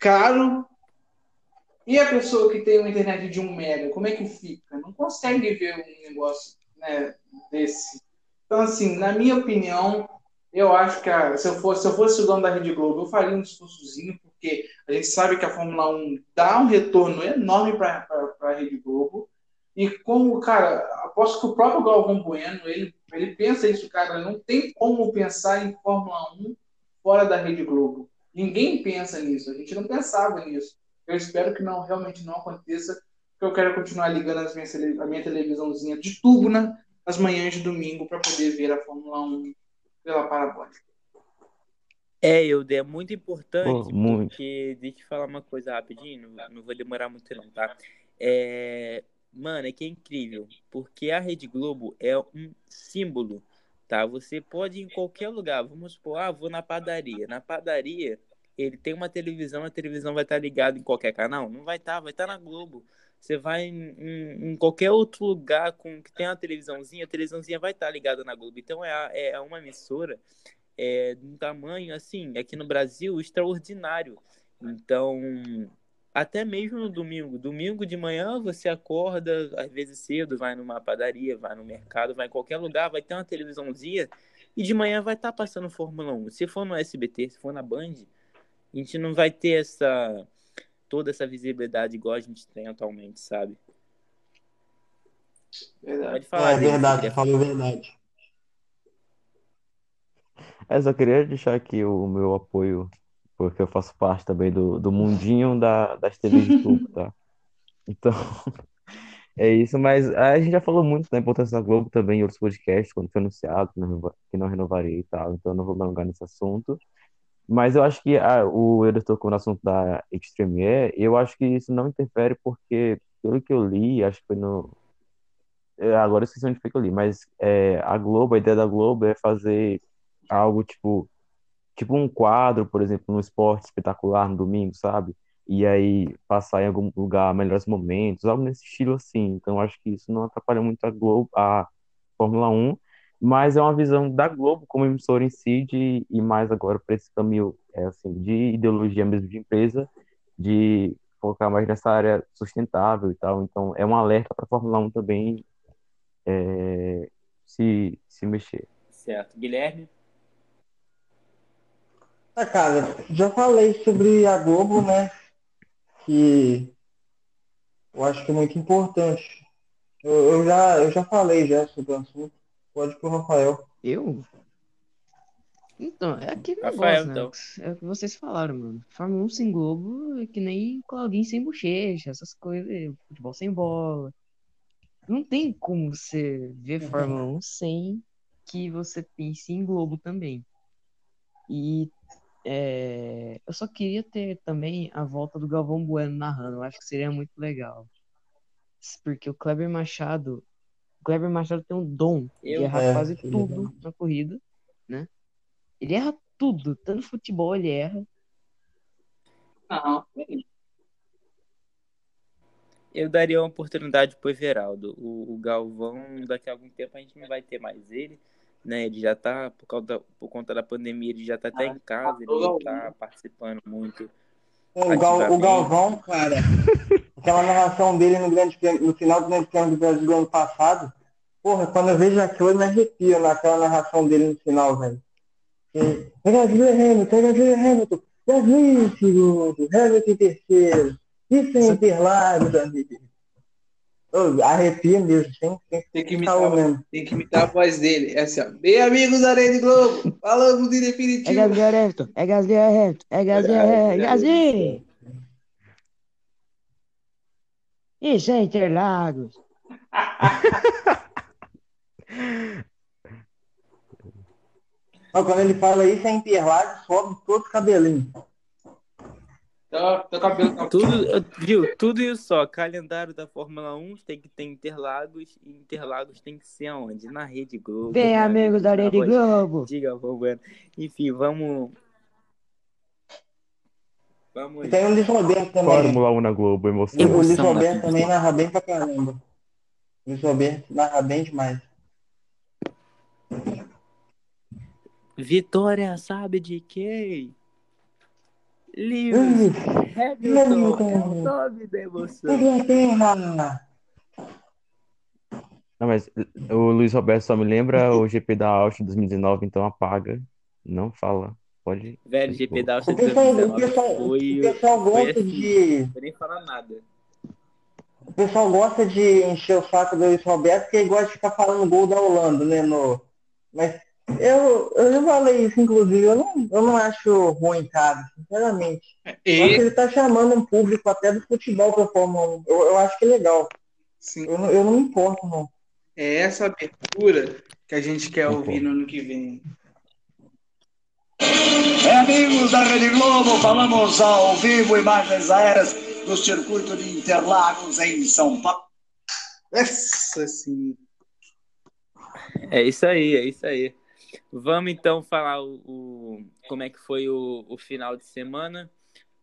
caro, e a pessoa que tem uma internet de um mega, como é que fica? Não consegue ver um negócio né, desse. Então, assim, na minha opinião, eu acho que a- se, eu fosse, se eu fosse o dono da Rede Globo, eu faria um discursozinho, porque a gente sabe que a Fórmula 1 dá um retorno enorme para a Rede Globo. E como, cara, aposto que o próprio Galvão Bueno, ele, Ele pensa isso, cara. Não tem como pensar em Fórmula 1 fora da Rede Globo. Ninguém pensa nisso. A gente não pensava nisso. Eu espero que não realmente não aconteça, porque eu quero continuar ligando as minhas, a minha televisãozinha de tubo né, nas manhãs de domingo para poder ver a Fórmula 1 pela parabólica. É, Eude, é muito importante, Pô, muito. porque deixa eu falar uma coisa rapidinho, não, não vou demorar muito não, tá? É, mano, é que é incrível, porque a Rede Globo é um símbolo, tá? Você pode ir em qualquer lugar, vamos supor, ah, vou na padaria. Na padaria, ele tem uma televisão, a televisão vai estar ligada em qualquer canal? Não vai estar, vai estar na Globo. Você vai em, em- em qualquer outro lugar com que tem uma televisãozinha, a televisãozinha vai estar ligada na Globo. Então é, a- é uma emissora é, de um tamanho, assim, aqui no Brasil, extraordinário. Então, até mesmo no domingo. Domingo de manhã você acorda, às vezes cedo, vai numa padaria, vai no mercado, vai em qualquer lugar, vai ter uma televisãozinha e de manhã vai estar passando Fórmula 1. Se for no SBT, se for na Band, a gente não vai ter essa toda essa visibilidade igual a gente tem atualmente, sabe? Verdade. Pode falar, É David, verdade, falou a verdade. É, só queria deixar aqui o meu apoio, porque eu faço parte também do, do mundinho da, das TVs de tubo, tá? Então, é isso, mas a gente já falou muito da importância da Globo também em outros podcasts, quando foi anunciado que não, que não renovaria e tal, então eu não vou me alongar nesse assunto. Mas eu acho que ah, o Eder tocou no assunto da Extreme E, eu acho que isso não interfere porque, pelo que eu li, acho que foi no. é, Agora eu esqueci onde foi que eu li, mas é, a Globo, a ideia da Globo é fazer algo tipo, tipo um quadro, por exemplo, no esporte espetacular no domingo, sabe? E aí passar em algum lugar melhores momentos, algo nesse estilo assim. Então acho que isso não atrapalha muito a Globo, a Fórmula 1, mas é uma visão da Globo como emissora em si de ir mais agora para esse caminho é assim de ideologia mesmo de empresa, de focar mais nessa área sustentável e tal. Então é um alerta para a Fórmula 1 também é, se se mexer. certo. Guilherme? Ah, cara, já falei sobre a Globo, né? Que eu acho que é muito importante. Eu, eu já, eu já falei já sobre o assunto. Pode pro Rafael. Eu? Então, é aquele Rafael, negócio, né? É o que vocês falaram, mano. Fórmula 1 sem Globo é que nem Claudinho sem bochecha, essas coisas, futebol sem bola. Não tem como você ver Fórmula 1 sem que você pense em Globo também. E é, eu só queria ter também a volta do Galvão Bueno narrando. Eu acho que seria muito legal. Porque o Kleber Machado. O Kleber Machado tem um dom de errar É, quase tudo na corrida, né? Ele erra tudo, tanto no futebol ele erra. Não, Eu daria uma oportunidade pro Everaldo. O, o Galvão, daqui a algum tempo a gente não vai ter mais ele, né? Ele já tá, por, causa da, por conta da pandemia, ele já tá até em casa, ele não tá participando muito. O, Gal, o. Galvão, cara, aquela narração dele no, grande no final do Grande Prêmio do Brasil do ano passado, porra, quando eu vejo aquilo, eu me arrepio naquela narração dele no final, velho. E, É Gasly Hamilton, é Gasly Hamilton, Gasly em segundo, Hamilton em terceiro, isso é Interlagos, amigo. Ô, arrepia mesmo, tem, tem tem que imitar, mesmo. tem que imitar a voz dele. É assim, ó. Bem amigos da Rede Globo, falamos É definitivo. Gasly Hamilton, é Gasly Hamilton, é Gasly é Gasly! Isso é Interlagos. Mas quando ele fala isso, é Interlagos, sobe todo o cabelinho. Então, teu cabelo tá Tudo, viu? Tudo isso só. Calendário da Fórmula 1 tem que ter Interlagos e Interlagos tem que ser aonde? Na Rede Globo. Bem, né, amigos da Rede Globo. Diga, vou bueno. Enfim, vamos. Vamos. E tem o Luiz Roberto também. Fórmula 1 na Globo, emoção. o Luiz Roberto também narra bem pra caramba. O Luiz Roberto narra bem demais. Vitória sabe de quem? Lewis Hamilton é o nome da emoção. Não, mas o Luiz Roberto só me lembra o GP da Áustria 2019, então apaga. Não fala. Pode. Velho, GP da O Áustria pessoal, o 2019 pessoal, foi, o pessoal foi gosta assim, de. não vou nem falar nada. O pessoal gosta de encher o saco do Luiz Roberto, porque ele gosta de ficar falando gol da Holanda, né? No... Mas eu, eu já falei isso, inclusive, eu não, eu não acho ruim, cara, sinceramente. E- Eu acho que ele tá chamando um público até do futebol pra Fórmula 1. Eu, eu acho que é legal. Sim. Eu, não- eu não me importo, não. É essa abertura que a gente quer ouvir no ano que vem. É, amigos da Rede Globo, falamos ao vivo imagens aéreas do circuito de Interlagos em São Paulo. Essa sim. É isso aí, é isso aí. Vamos então falar o, o- como é que foi o, o final de semana.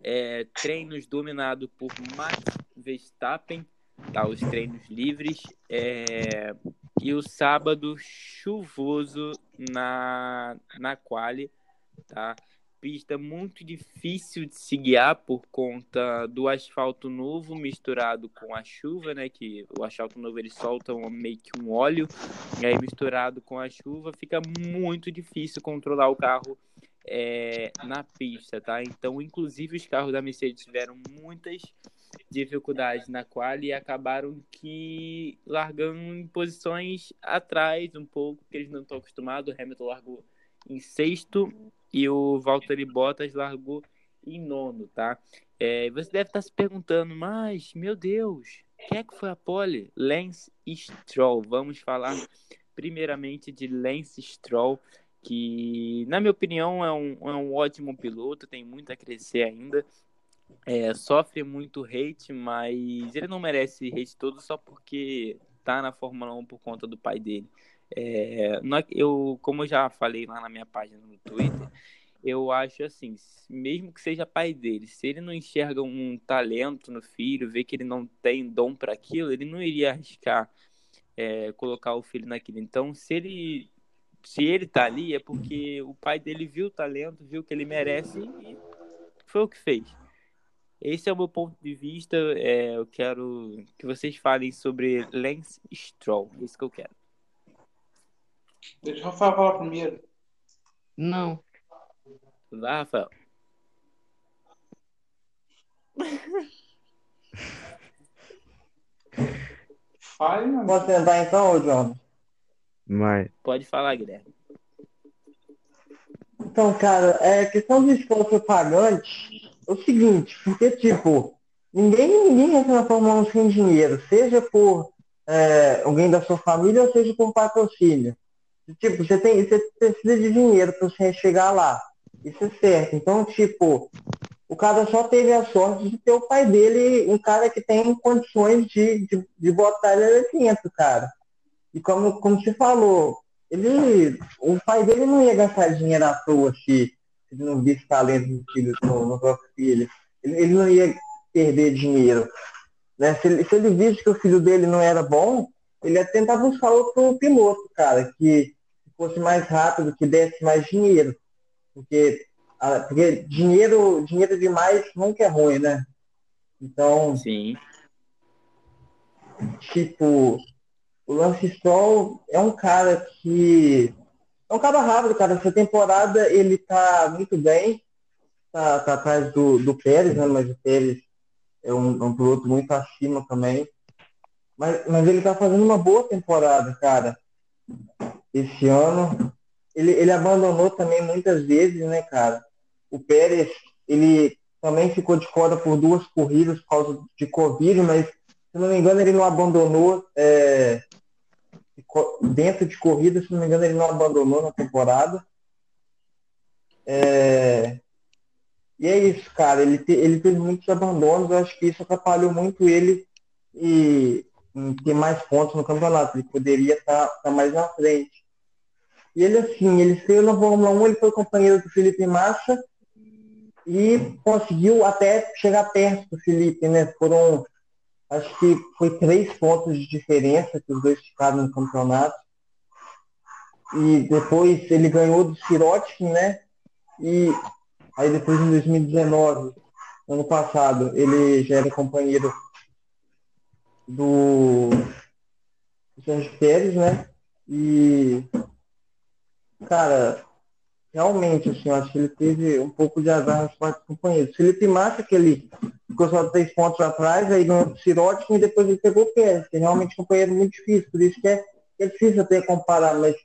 É, treinos dominados por Max Verstappen, tá, os treinos livres. É, e o sábado chuvoso na, na quali, tá? Pista muito difícil de se guiar por conta do asfalto novo misturado com a chuva, né? Que o asfalto novo ele solta um- meio que um óleo e aí misturado com a chuva fica muito difícil controlar o carro é, na pista, tá? Então, inclusive os carros da Mercedes tiveram muitas dificuldades na quali e acabaram que largando em posições atrás um pouco, porque eles não estão acostumados. O Hamilton largou em sexto e o Valtteri Bottas largou em nono, tá? É, você deve estar se perguntando, mas, meu Deus, quem é que foi a pole? Lance Stroll. Vamos falar primeiramente de Lance Stroll, que, na minha opinião, é um, é um ótimo piloto, tem muito a crescer ainda. É, sofre muito hate, mas ele não merece hate todo só porque tá na Fórmula 1 por conta do pai dele. É, eu, como eu já falei lá na minha página no Twitter, eu acho assim, mesmo que seja pai dele, se ele não enxerga um talento no filho, vê que ele não tem dom para aquilo, ele não iria arriscar é, colocar o filho naquilo. Então, se ele se ele tá ali é porque o pai dele viu o talento, viu que ele merece e foi o que fez. Esse é o meu ponto de vista. É, eu quero que vocês falem sobre Lance Stroll. É isso que eu quero. Deixa o Rafael falar primeiro. Não. Vai, Rafael. Fale, meu. Posso tentar então, ô John? Mas, Pode falar, Guilherme. Então, cara, é questão de esforço pagante é o seguinte, porque, tipo, ninguém, ninguém entra na Fórmula 1 sem dinheiro, seja por é, alguém da sua família ou seja por patrocínio. Tipo, você, tem, você precisa de dinheiro para você chegar lá. Isso é certo. Então, tipo, o cara só teve a sorte de ter o pai dele, um cara que tem condições de, de, de botar ele ali dentro, cara. E como, como você falou, ele, o pai dele não ia gastar dinheiro à toa se, ele não visse talento no, filho, no, no próprio filho. Ele, ele não ia perder dinheiro. Né? Se, ele, se ele visse que o filho dele não era bom, ele ia tentar buscar outro piloto, cara, que fosse mais rápido, que desse mais dinheiro. Porque, porque dinheiro, dinheiro demais nunca é ruim, né? Então, Sim. tipo, o Lance Stroll é um cara que. É um cara rápido, cara. Essa temporada ele tá muito bem. Tá, tá atrás do, do Pérez, né? Mas o Pérez é um, é um piloto muito acima também. Mas, mas ele tá fazendo uma boa temporada, cara. Esse ano. Ele, ele abandonou também muitas vezes, né, cara? O Pérez, ele também ficou de fora por duas corridas por causa de Covid, mas se não me engano ele não abandonou é, dentro de corrida, se não me engano ele não abandonou na temporada. É, e é isso, cara. Ele, te, ele teve muitos abandonos, eu acho que isso atrapalhou muito ele e em ter mais pontos no campeonato. Ele poderia estar tá, mais na frente. E ele, assim, ele saiu na Fórmula 1, ele foi companheiro do Felipe Massa e conseguiu até chegar perto do Felipe, né? Foram, acho que foi três pontos de diferença que os dois ficaram no campeonato. E depois ele ganhou do Sirotkin, né? E aí depois em 2019, ano passado, ele já era companheiro do Sérgio Pérez, né? E cara, realmente, assim, eu acho que ele teve um pouco de azar nos quatro companheiros. Felipe Massa, que ele ficou só três pontos atrás, aí no Sirotin e depois ele pegou o que é realmente um companheiro muito difícil, por isso que é, é difícil até comparar, mas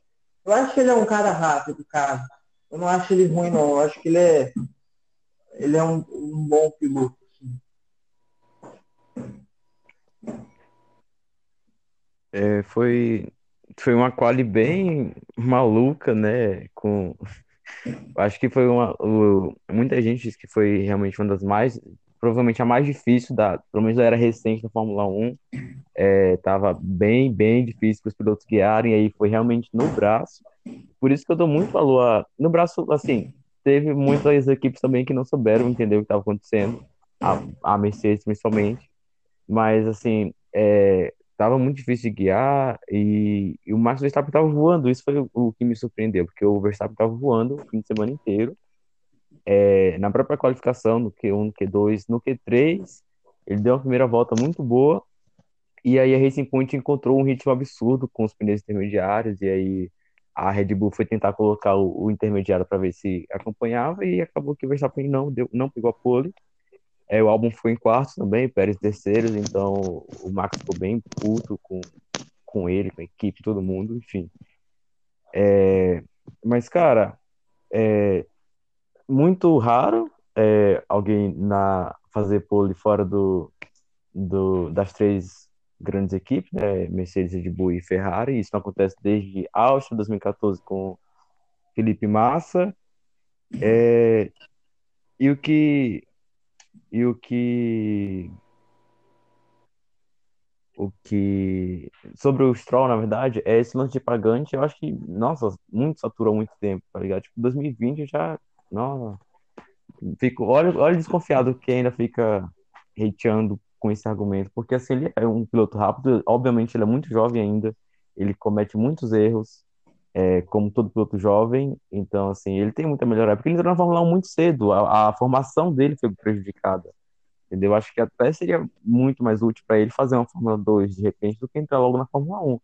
eu acho que ele é um cara rápido, cara. Eu não acho ele ruim, não. Eu acho que ele é, ele é um, um bom piloto. É, foi, foi uma quali bem maluca, né? Com, acho que foi uma, muita gente disse que foi realmente uma das mais, provavelmente a mais difícil da, pelo menos era recente da Fórmula 1. É, tava bem, bem difícil para os pilotos guiarem, aí foi realmente no braço. Por isso que eu dou muito valor a, no braço, assim, teve muitas equipes também que não souberam entender o que estava acontecendo, a, a Mercedes principalmente, mas assim, é, tava muito difícil de guiar e, e o Max Verstappen estava voando. Isso foi o, o, que me surpreendeu, porque o Verstappen estava voando o fim de semana inteiro. É, na própria qualificação, no Q1, no Q2, no Q3, ele deu uma primeira volta muito boa. E aí a Racing Point encontrou um ritmo absurdo com os pneus intermediários. E aí a Red Bull foi tentar colocar o, o intermediário para ver se acompanhava. E acabou que o Verstappen não, deu, não pegou a pole. É, o álbum ficou em quarto também, Pérez terceiro, então o Max ficou bem puto com, com ele, com a equipe, todo mundo, enfim. É, mas, cara, é muito raro é, alguém na fazer pole fora do, do, das três grandes equipes, né? Mercedes, Red Bull e Ferrari. Isso não acontece desde Austin 2014 com Felipe Massa. É, e o que e o que. O que. Sobre o Stroll, na verdade, é esse lance de pagante. Eu acho que, nossa, muito saturou muito tempo, tá ligado? Tipo, 2020 já. Nossa. Fico, olha, olha desconfiado que ainda fica hateando com esse argumento, porque assim, ele é um piloto rápido, obviamente ele é muito jovem ainda, ele comete muitos erros, é, como todo piloto jovem, então, assim, ele tem muita melhorar, porque ele entrou na Fórmula 1 muito cedo, a, a formação dele foi prejudicada, entendeu? Acho que até seria muito mais útil para ele fazer uma Fórmula 2 de repente do que entrar logo na Fórmula 1,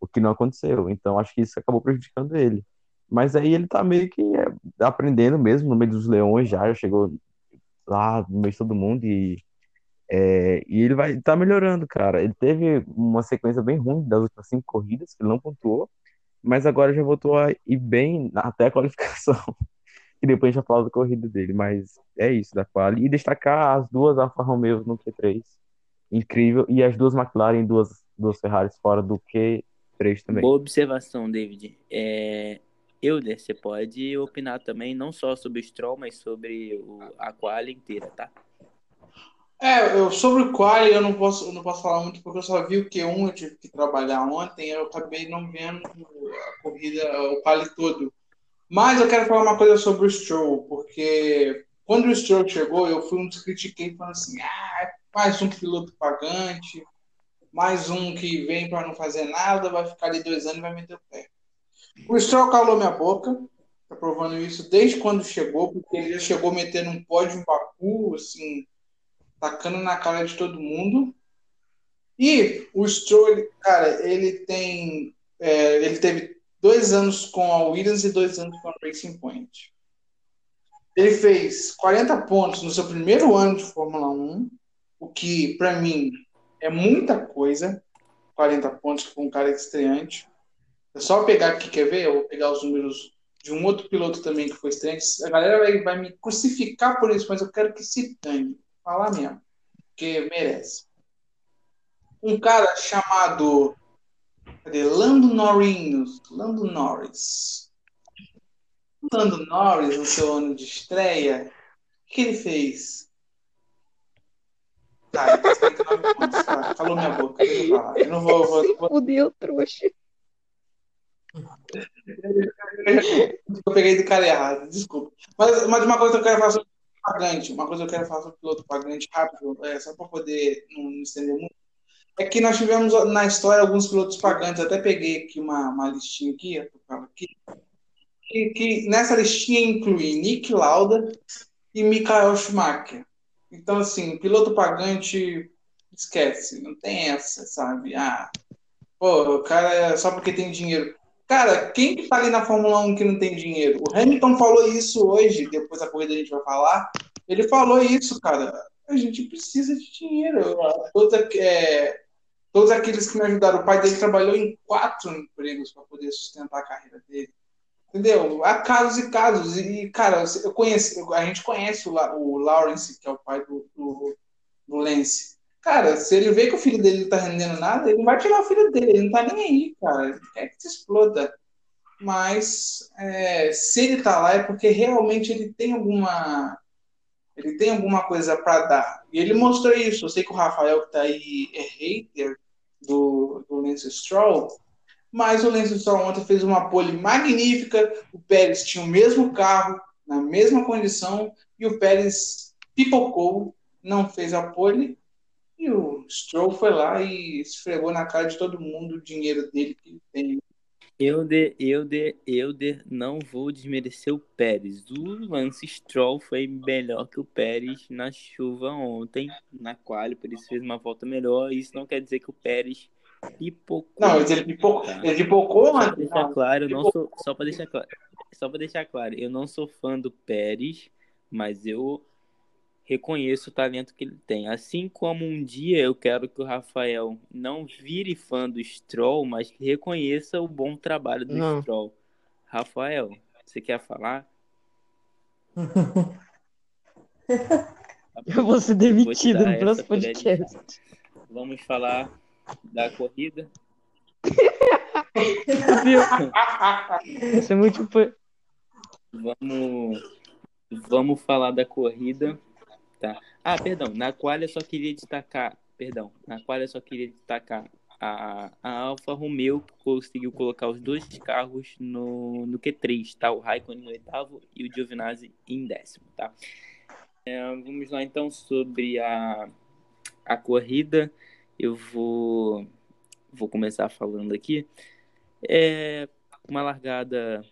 o que não aconteceu, então acho que isso acabou prejudicando ele. Mas aí ele tá meio que é, aprendendo mesmo no meio dos leões já, já chegou lá no meio de todo mundo e é, e ele vai tá melhorando, cara. Ele teve uma sequência bem ruim das últimas cinco corridas, que ele não pontuou, mas agora já voltou a ir bem até a qualificação. e depois a gente vai falar da corrida dele, mas é isso da quali. E destacar as duas Alfa Romeo no Q3, incrível, e as duas McLaren, duas, duas Ferraris fora do Q3 também. Boa observação, David. É... Euler, você pode opinar também, não só sobre o Stroll, mas sobre o, a quali inteira, tá? É, eu, sobre o qual eu não posso, não posso falar muito porque eu só vi o Q1, eu tive que trabalhar ontem, eu acabei não vendo a corrida, o quali todo. Mas eu quero falar uma coisa sobre o Stroll, porque quando o Stroll chegou, eu fui um dos que critiquei, falando assim, ah, mais um piloto pagante, mais um que vem para não fazer nada, vai ficar ali dois anos e vai meter o pé. O Stroll calou minha boca, tá provando isso desde quando chegou, porque ele já chegou metendo um pódio em Baku, assim, tacando na cara de todo mundo. E o Stroll, cara, ele tem. É, ele teve dois anos com a Williams e dois anos com a Racing Point. Ele fez 40 pontos no seu primeiro ano de Fórmula 1, o que, para mim, é muita coisa. 40 pontos com um cara estreante. É só pegar aqui, quer ver? Eu vou pegar os números de um outro piloto também que foi estreante. A galera vai, vai me crucificar por isso, mas eu quero que se dane falar mesmo, porque merece. Um cara chamado cadê? Lando Norris, Lando Norris. Lando Norris, no seu ano de estreia, o que ele fez? Tá, tá, calou minha boca, deixa eu falar. Eu não vou. vou, vou... Fudeu, trouxa. Eu peguei do cara errado, desculpa. Mas, mas uma coisa que eu quero falar sobre pagante, uma coisa que eu quero falar sobre o piloto pagante rápido, é, só para poder não me estender muito, é que nós tivemos na história alguns pilotos pagantes, até peguei aqui uma, uma listinha aqui, aqui que, que nessa listinha inclui Nick Lauda e Michael Schumacher. Então, assim, piloto pagante, esquece, não tem essa, sabe? Ah, pô, o cara é só porque tem dinheiro. Cara, quem que tá ali na Fórmula 1 que não tem dinheiro? O Hamilton falou isso hoje, depois da corrida a gente vai falar. Ele falou isso, cara. a gente precisa de dinheiro. Todos, é, todos aqueles que me ajudaram, o pai dele trabalhou em quatro empregos para poder sustentar a carreira dele. Entendeu? Há casos e casos. E, cara, eu conheço, a gente conhece o, o Lawrence, que é o pai do, do, do Lance. Cara, se ele vê que o filho dele não tá rendendo nada, ele vai tirar o filho dele. Ele não tá nem aí, cara. Quer que se exploda. Mas é, se ele tá lá é porque realmente ele tem alguma ele tem alguma coisa para dar. E ele mostrou isso. Eu sei que o Rafael que tá aí é hater do, do Lance Stroll, mas o Lance Stroll ontem fez uma pole magnífica. O Pérez tinha o mesmo carro, na mesma condição, e o Pérez pipocou, não fez a pole, o Stroll foi lá e esfregou na cara de todo mundo o dinheiro dele que tem. Euder, Euder, Euder, não vou desmerecer o Pérez. O Lance Stroll foi melhor que o Pérez na chuva ontem, na qual por isso fez uma volta melhor. Isso não quer dizer que o Pérez pipocou. Não, mas ele pipocou, tá? ele pipocou só pra deixar claro, eu não sou, só para deixar claro, só para deixar claro, eu não sou fã do Pérez, mas eu reconheço o talento que ele tem. Assim como um dia eu quero que o Rafael não vire fã do Stroll, mas que reconheça o bom trabalho do não. Stroll. Rafael, você quer falar? eu vou ser demitido no próximo podcast. Vamos falar da corrida. Isso é muito. Vamos, vamos falar da corrida, tá? Ah, perdão. Na qual eu só queria destacar, perdão. Na qual eu só queria destacar a, a Alfa Romeo conseguiu colocar os dois carros no, no Q3, tá? O Raikkonen em oitavo e o Giovinazzi em décimo, tá? É, vamos lá então sobre a, a corrida. Eu vou, vou começar falando aqui. É uma largada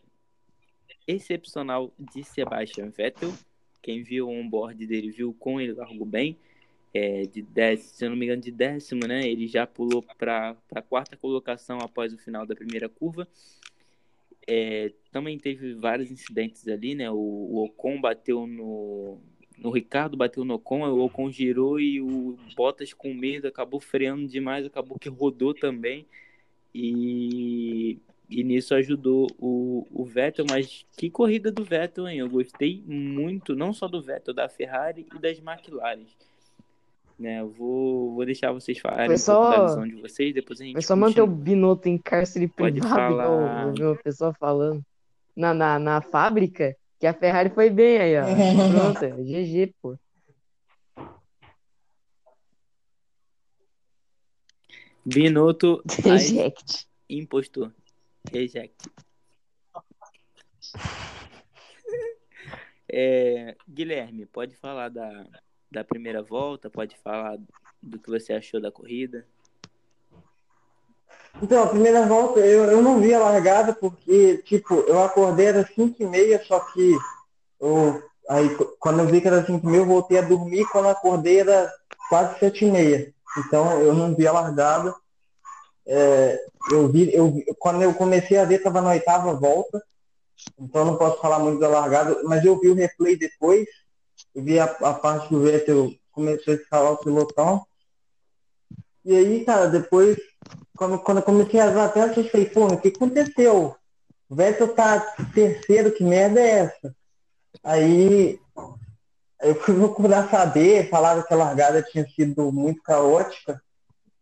excepcional de Sebastian Vettel. Quem viu o onboard dele viu como ele largou bem. É, de décimo, se eu não me engano, de décimo, né? Ele já pulou para a quarta colocação após o final da primeira curva. É, também teve vários incidentes ali, né? O, o Ocon bateu no, Ricardo bateu no Ocon, o Ocon girou e o Bottas com medo acabou freando demais, acabou que rodou também. E, e nisso ajudou o, o Vettel, mas que corrida do Vettel, hein? Eu gostei muito, não só do Vettel, da Ferrari e das McLaren. Né, eu vou, vou deixar vocês falarem só, um pouco da visão de vocês, depois a gente. Só manter o Binotto em cárcere privado, Pode falar... igual eu vi pessoa falando. Na, na, na fábrica, que a Ferrari foi bem aí, ó. Pronto, é GG, pô. Binotto. Reject. Impostor. Reject. É, Guilherme, pode falar da, da primeira volta? Pode falar do que você achou da corrida? Então, a primeira volta eu, eu não vi a largada porque, tipo, eu acordei era 5 e meia, só que eu, aí quando eu vi que era 5 e meia, eu voltei a dormir, quando acordei era quase 7 e meia. Então eu não vi a largada. É, eu vi, eu, quando eu comecei a ver, estava na oitava volta, então não posso falar muito da largada, mas eu vi o replay depois, eu vi a, a parte do Vettel, comecei a escalar o pilotão, e aí, cara, depois quando, quando eu comecei a ver até eu falei, pô, o que aconteceu? O Vettel tá terceiro, que merda é essa? Aí eu fui procurar saber, falaram que a largada tinha sido muito caótica,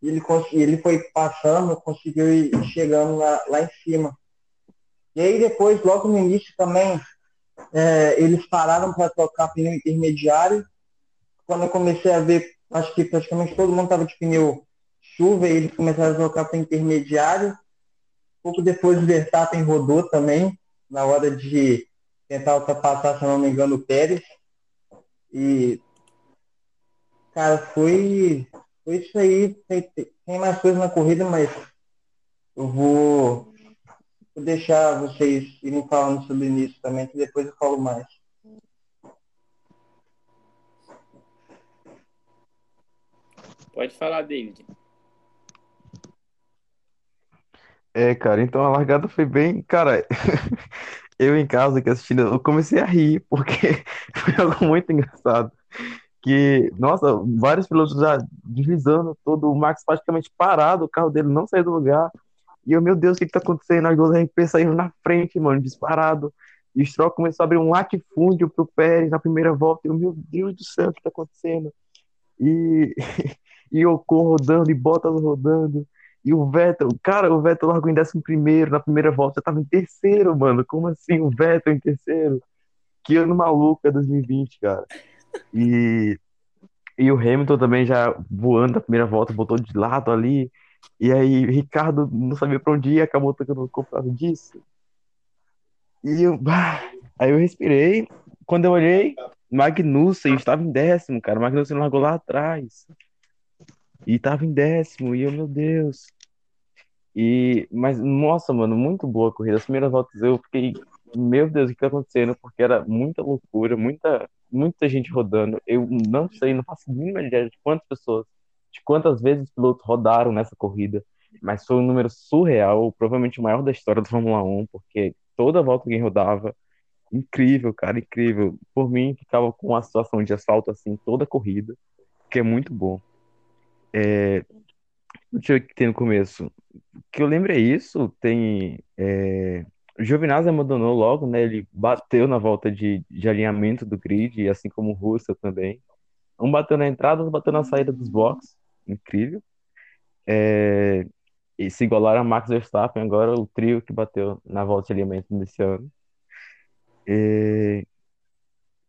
e ele, ele foi passando, conseguiu ir chegando lá, lá em cima. E aí depois, logo no início também, é, eles pararam para trocar pneu intermediário. Quando eu comecei a ver, acho que praticamente todo mundo estava de pneu chuva e eles começaram a trocar para intermediário. Pouco depois o Verstappen rodou também, na hora de tentar ultrapassar, se não me engano, o Pérez. E, cara, foi, foi isso aí. Tem, tem mais coisas na corrida, mas eu vou, vou deixar vocês irem falando sobre isso também, que depois eu falo mais. Pode falar, David. É, cara, então a largada foi bem. Cara, eu em casa que assistindo, eu comecei a rir, porque foi algo muito engraçado. Que, nossa, vários pilotos já deslizando, todo o Max praticamente parado, o carro dele não saiu do lugar. E eu, meu Deus, o que que tá acontecendo? As duas RP saíram na frente, mano, disparado. E o Stroll começou a abrir um latifúndio pro Pérez na primeira volta. E eu, meu Deus do céu, o que tá acontecendo? E, e o Ocon rodando, e Bottas rodando. E o Vettel, cara, o Vettel largou em décimo primeiro, na primeira volta, eu tava em terceiro, mano. Como assim o Vettel em terceiro? Que ano maluco é 2020, cara. E, e o Hamilton também já voando na primeira volta, botou de lado ali. E aí Ricardo não sabia pra onde ir, acabou tocando o por causa disso. E eu, bah, aí eu respirei. Quando eu olhei, Magnussen estava em décimo, cara. Magnussen largou lá atrás. E tava em décimo, e eu, meu Deus. E, mas, nossa, mano, muito boa a corrida. As primeiras voltas eu fiquei, meu Deus, o que tá acontecendo? Porque era muita loucura, muita, muita gente rodando. Eu não sei, não faço nenhuma ideia de quantas pessoas, de quantas vezes os pilotos rodaram nessa corrida. Mas foi um número surreal, provavelmente o maior da história da Fórmula 1, porque toda volta alguém rodava. Incrível, cara, incrível. Por mim, ficava com a situação de asfalto assim toda a corrida, que é muito bom. É, deixa eu ver o que tem no começo. Que eu lembro é isso, tem. É, o Giovinazzi abandonou logo, né? Ele bateu na volta de, de alinhamento do grid, assim como o Russell também. Um bateu na entrada, outro bateu na saída dos boxes. Incrível. É, e se igualaram a Max Verstappen, agora o trio que bateu na volta de alinhamento nesse ano. E,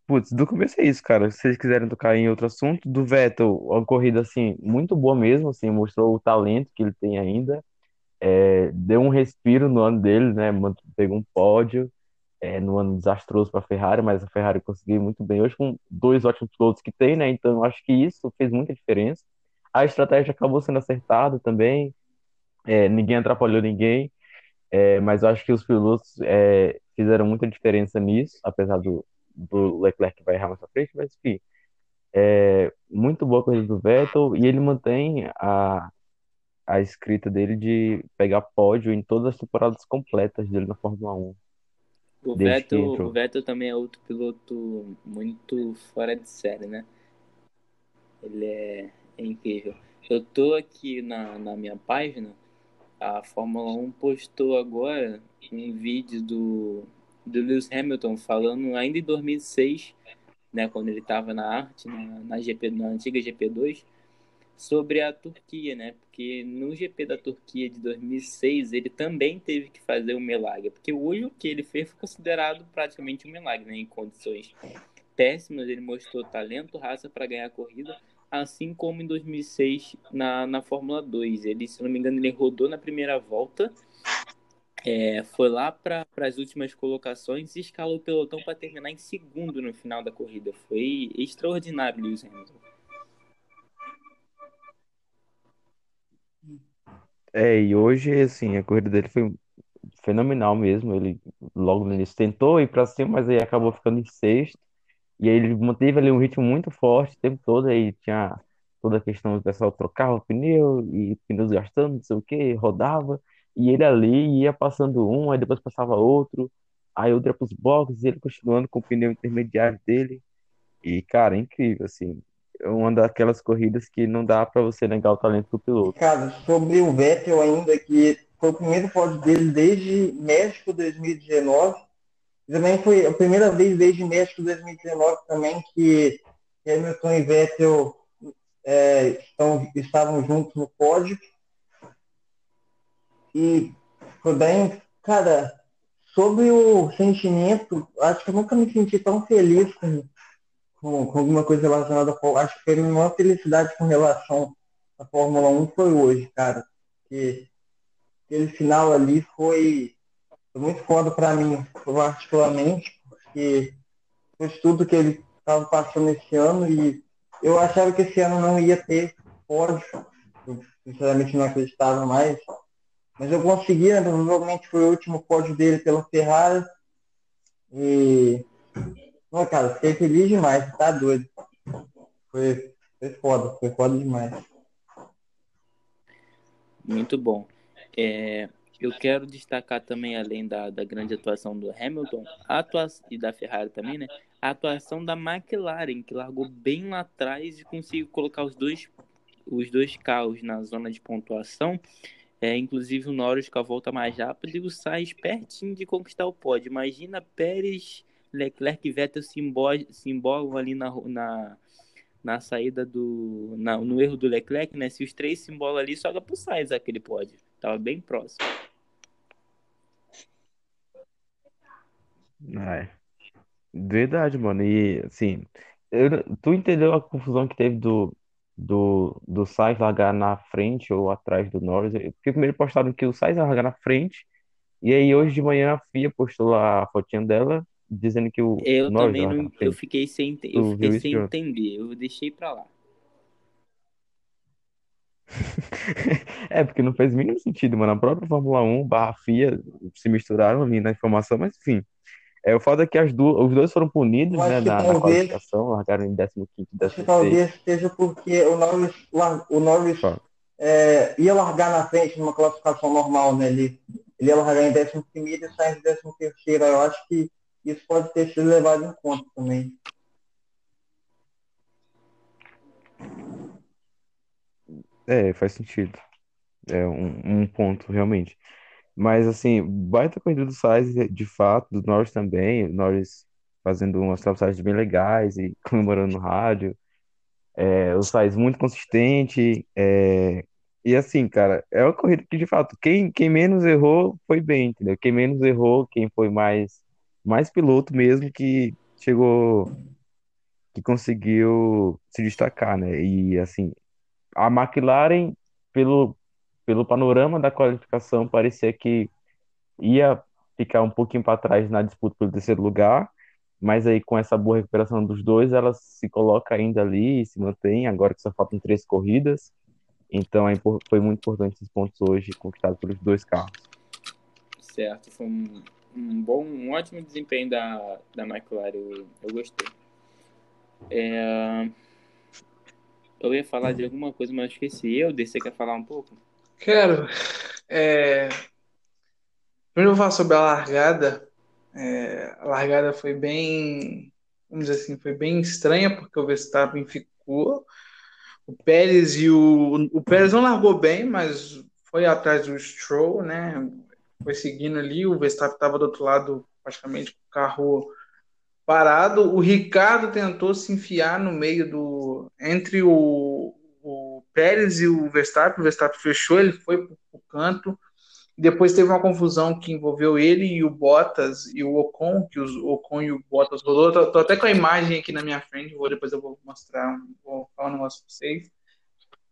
Putz, do começo é isso, cara. Se vocês quiserem tocar em outro assunto, do Vettel, uma corrida assim muito boa mesmo, assim, mostrou o talento que ele tem ainda. É, deu um respiro no ano dele, né? Pegou um pódio é, no ano desastroso para a Ferrari, mas a Ferrari conseguiu muito bem hoje com dois ótimos pilotos que tem, né? Então acho que isso fez muita diferença. A estratégia acabou sendo acertada também. É, ninguém atrapalhou ninguém. É, mas acho que os pilotos é, fizeram muita diferença nisso, apesar do, do Leclerc que vai errar mais pra frente, mas enfim. É muito boa a corrida do Vettel e ele mantém a, a escrita dele de pegar pódio em todas as temporadas completas dele na Fórmula 1. O Vettel, o Vettel também é outro piloto muito fora de série, né? Ele é, é incrível. Eu tô aqui na, na minha página, a Fórmula 1 postou agora um vídeo do, do Lewis Hamilton falando ainda em 2006, né, quando ele estava na arte, na, na, GP, na antiga GP2, sobre a Turquia, né? Porque no GP da Turquia de 2006 ele também teve que fazer um milagre, porque hoje o que ele fez foi considerado praticamente um milagre, né? Em condições péssimas, ele mostrou talento, raça para ganhar a corrida, assim como em 2006 na, na Fórmula 2. Ele, se não me engano, ele rodou na primeira volta é, foi lá para as últimas colocações e escalou o pelotão para terminar em segundo no final da corrida. Foi extraordinário, Lewis Hamilton. É, e hoje, assim, a corrida dele foi fenomenal mesmo. Ele logo no início tentou ir para cima, mas aí acabou ficando em sexto. E aí ele manteve ali um ritmo muito forte o tempo todo. Aí tinha toda a questão do pessoal trocava o pneu e pneus gastando, não sei o que, rodava. E ele ali ia passando um, aí depois passava outro, aí outro ia pros boxes, e ele continuando com o pneu intermediário dele. E, cara, é incrível, assim. Uma daquelas corridas que não dá para você negar o talento do piloto. Cara, sobre o Vettel ainda, que foi o primeiro pódio dele desde México 2019. Também foi a primeira vez desde México 2019 também que Hamilton e Vettel é, estão, estavam juntos no pódio. E também, cara, sobre o sentimento, acho que eu nunca me senti tão feliz com, com, com alguma coisa relacionada a Acho que a minha maior felicidade com relação à Fórmula 1 foi hoje, cara. Que aquele final ali foi, foi muito foda para mim, particularmente, porque foi tudo que ele estava passando esse ano e eu achava que esse ano não ia ter pódio. Eu, sinceramente não acreditava mais. Mas eu consegui, né? provavelmente foi o último pódio dele pela Ferrari. E. Não, cara, fiquei feliz demais, tá doido. Foi, foi foda, foi foda demais. Muito bom. É, eu quero destacar também, além da, da grande atuação do Hamilton atuação, e da Ferrari também, né? A atuação da McLaren, que largou bem lá atrás e conseguiu colocar os dois, os dois carros na zona de pontuação. É, inclusive o Norris com a volta mais rápida e o Sainz pertinho de conquistar o pódio. Imagina Pérez, Leclerc e Vettel se embolam ali na, na, na saída do. Na, no erro do Leclerc, né? Se os três se ali, sobra pro Sainz aquele pódio. Tava bem próximo. É. Verdade, mano. E assim, eu- tu entendeu a confusão que teve do, do, do Sainz largar na frente ou atrás do Norris? Porque primeiro postaram que o Sainz ia largar na frente, e aí hoje de manhã a FIA postou lá a fotinha dela, dizendo que o Eu também não. na Eu fiquei sem, eu fiquei sem entender. Eu deixei pra lá. É, porque não fez o mínimo sentido, mano. A própria Fórmula 1 barra FIA se misturaram ali na informação, mas enfim. É, o fato é que as du os dois foram punidos, né, na, na talvez- qualificação, largaram em 15º e Acho que 16º. talvez seja porque o Norris, o Norris é, ia largar na frente numa classificação normal, né? Ele, ele ia largar em 11 primeiro e sair em 13 terceiro. Eu acho que isso pode ter sido levado em conta também. É, faz sentido. É um, um ponto, realmente. Mas, assim, baita corrida do Sainz, de fato, do Norris também. O Norris fazendo umas ultrapassagens bem legais e comemorando no rádio. É, o Sainz muito consistente. é, e, assim, cara, é uma corrida que, de fato, quem, quem menos errou foi bem, entendeu? Quem menos errou, quem foi mais, mais piloto mesmo, que chegou, que conseguiu se destacar, né? E, assim, a McLaren, pelo, pelo panorama da qualificação, parecia que ia ficar um pouquinho para trás na disputa pelo terceiro lugar, mas aí com essa boa recuperação dos dois, ela se coloca ainda ali e se mantém, agora que só faltam três corridas. Então é foi muito importante esses pontos hoje conquistados pelos dois carros. Certo, foi um, um bom, um ótimo desempenho da, da McLaren, eu, eu gostei. É, eu ia falar de alguma coisa, mas eu esqueci. Eu, você quer falar um pouco? Quero. É... Primeiro eu vou falar sobre a largada. É, A largada foi bem, vamos dizer assim, foi bem estranha, porque o Verstappen ficou. O Pérez e o. O Pérez não largou bem, mas foi atrás do Stroll, né? Foi seguindo ali. O Verstappen estava do outro lado, praticamente, com o carro parado. O Ricardo tentou se enfiar no meio do. Entre o, o Pérez e o Verstappen. O Verstappen fechou, ele foi para o canto. Depois teve uma confusão que envolveu ele e o Bottas e o Ocon, que os, Ocon e o Bottas rolou. Tô até com a imagem aqui na minha frente, vou, depois eu vou mostrar, vou falar um negócio para vocês.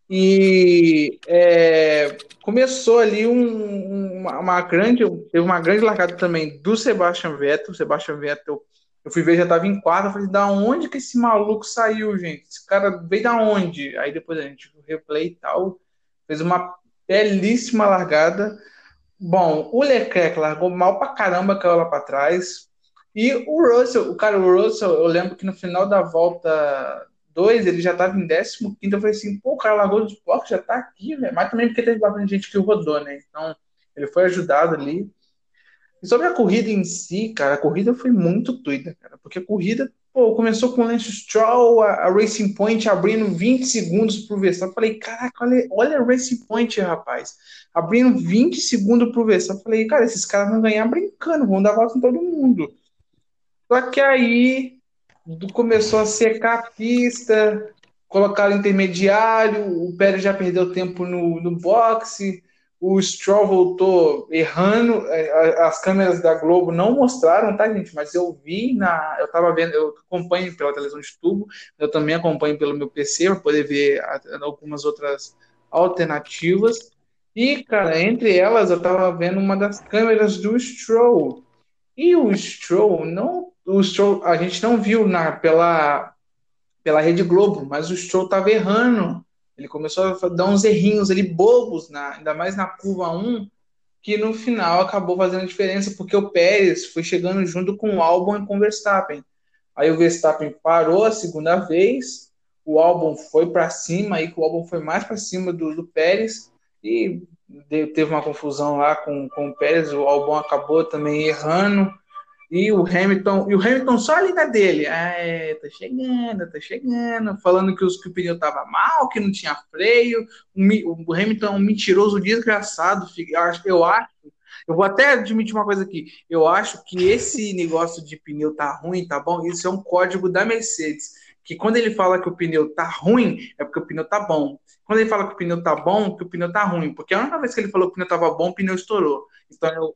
E é, começou ali um- uma, uma grande, teve uma grande largada também do Sebastian Vettel. O Sebastian Vettel, eu fui ver, já estava em quarta. Eu falei, da onde que esse maluco saiu, gente? Esse cara veio da onde? Aí depois a gente replay e tal, fez uma belíssima largada. Bom, o Leclerc largou mal pra caramba, caiu lá pra trás. E o Russell, o cara, o Russell, eu lembro que no final da volta 2, ele já tava em 15. Eu falei assim, pô, o cara largou dos blocos, já tá aqui, velho. Mas também porque teve bastante gente que rodou, né? Então, ele foi ajudado ali. E sobre a corrida em si, cara, a corrida foi muito doida, cara. Porque a corrida, pô, começou com o Lance Stroll, a, a Racing Point abrindo 20 segundos pro Verstappen. Falei, caraca, olha, olha a Racing Point, rapaz. Abrindo 20 segundos pro Verstappen. Falei, cara, esses caras vão ganhar brincando, vão dar volta em todo mundo. Só que aí começou a secar a pista, colocaram intermediário, o Pérez já perdeu tempo no, no boxe, o Stroll voltou errando, é, as câmeras da Globo não mostraram, tá, gente? Mas eu vi na. Eu tava vendo, eu acompanho pela televisão de tubo, eu também acompanho pelo meu PC para poder ver algumas outras alternativas. E, cara, entre elas eu tava vendo uma das câmeras do Stroll. E o Stroll não. O a gente não viu na, pela, pela Rede Globo, mas o Stroll tava errando. Ele começou a dar uns errinhos ali bobos, na, ainda mais na curva 1, que no final acabou fazendo diferença, porque o Pérez foi chegando junto com o Albon e com o Verstappen. Aí o Verstappen parou a segunda vez, o Albon foi para cima, aí que o Albon foi mais para cima do, do Pérez, e teve uma confusão lá com, com o Pérez, o Albon acabou também errando. E o Hamilton, e o Hamilton só ali na dele. É, tá chegando, tá chegando. Falando que, os, que o pneu tava mal, que não tinha freio. O, o Hamilton é um mentiroso desgraçado. Eu acho, eu acho. Eu vou até admitir uma coisa aqui. Eu acho que esse negócio de pneu tá ruim, tá bom? Isso é um código da Mercedes. Que quando ele fala que o pneu tá ruim, é porque o pneu tá bom. Quando ele fala que o pneu tá bom, que o pneu tá ruim. Porque a única vez que ele falou que o pneu tava bom, o pneu estourou. Então eu,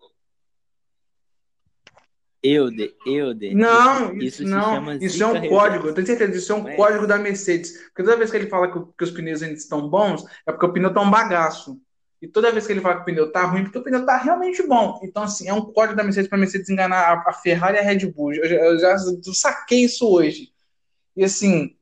Eude, Eude. Não, isso, isso não. Isso é um código. Eu tenho certeza disso é um é. código da Mercedes. Porque toda vez que ele fala que, que, os pneus ainda estão bons, é porque o pneu tá um bagaço. E toda vez que ele fala que o pneu tá ruim, porque o pneu tá realmente bom. Então, assim, é um código da Mercedes para a Mercedes enganar a, a, Ferrari e a Red Bull. Eu já, eu já saquei isso hoje. E assim,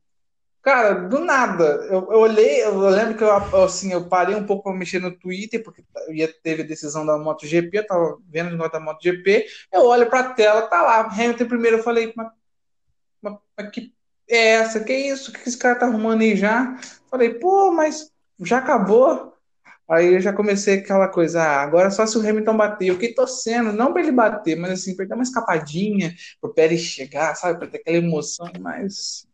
Cara, do nada. Eu, eu olhei, eu lembro que eu, assim, eu parei um pouco para mexer no Twitter, porque ia, teve a decisão da MotoGP, eu tava vendo o negócio da MotoGP, eu olho para a tela, tá lá, Hamilton primeiro, eu falei, mas, mas, mas que é essa? Que isso? O que esse cara tá arrumando aí já? Falei, pô, mas já acabou? Aí eu já comecei aquela coisa, ah, agora só se o Hamilton bater. Eu fiquei torcendo, não para ele bater, mas assim, para dar uma escapadinha, pro Pérez chegar, sabe, para ter aquela emoção, mas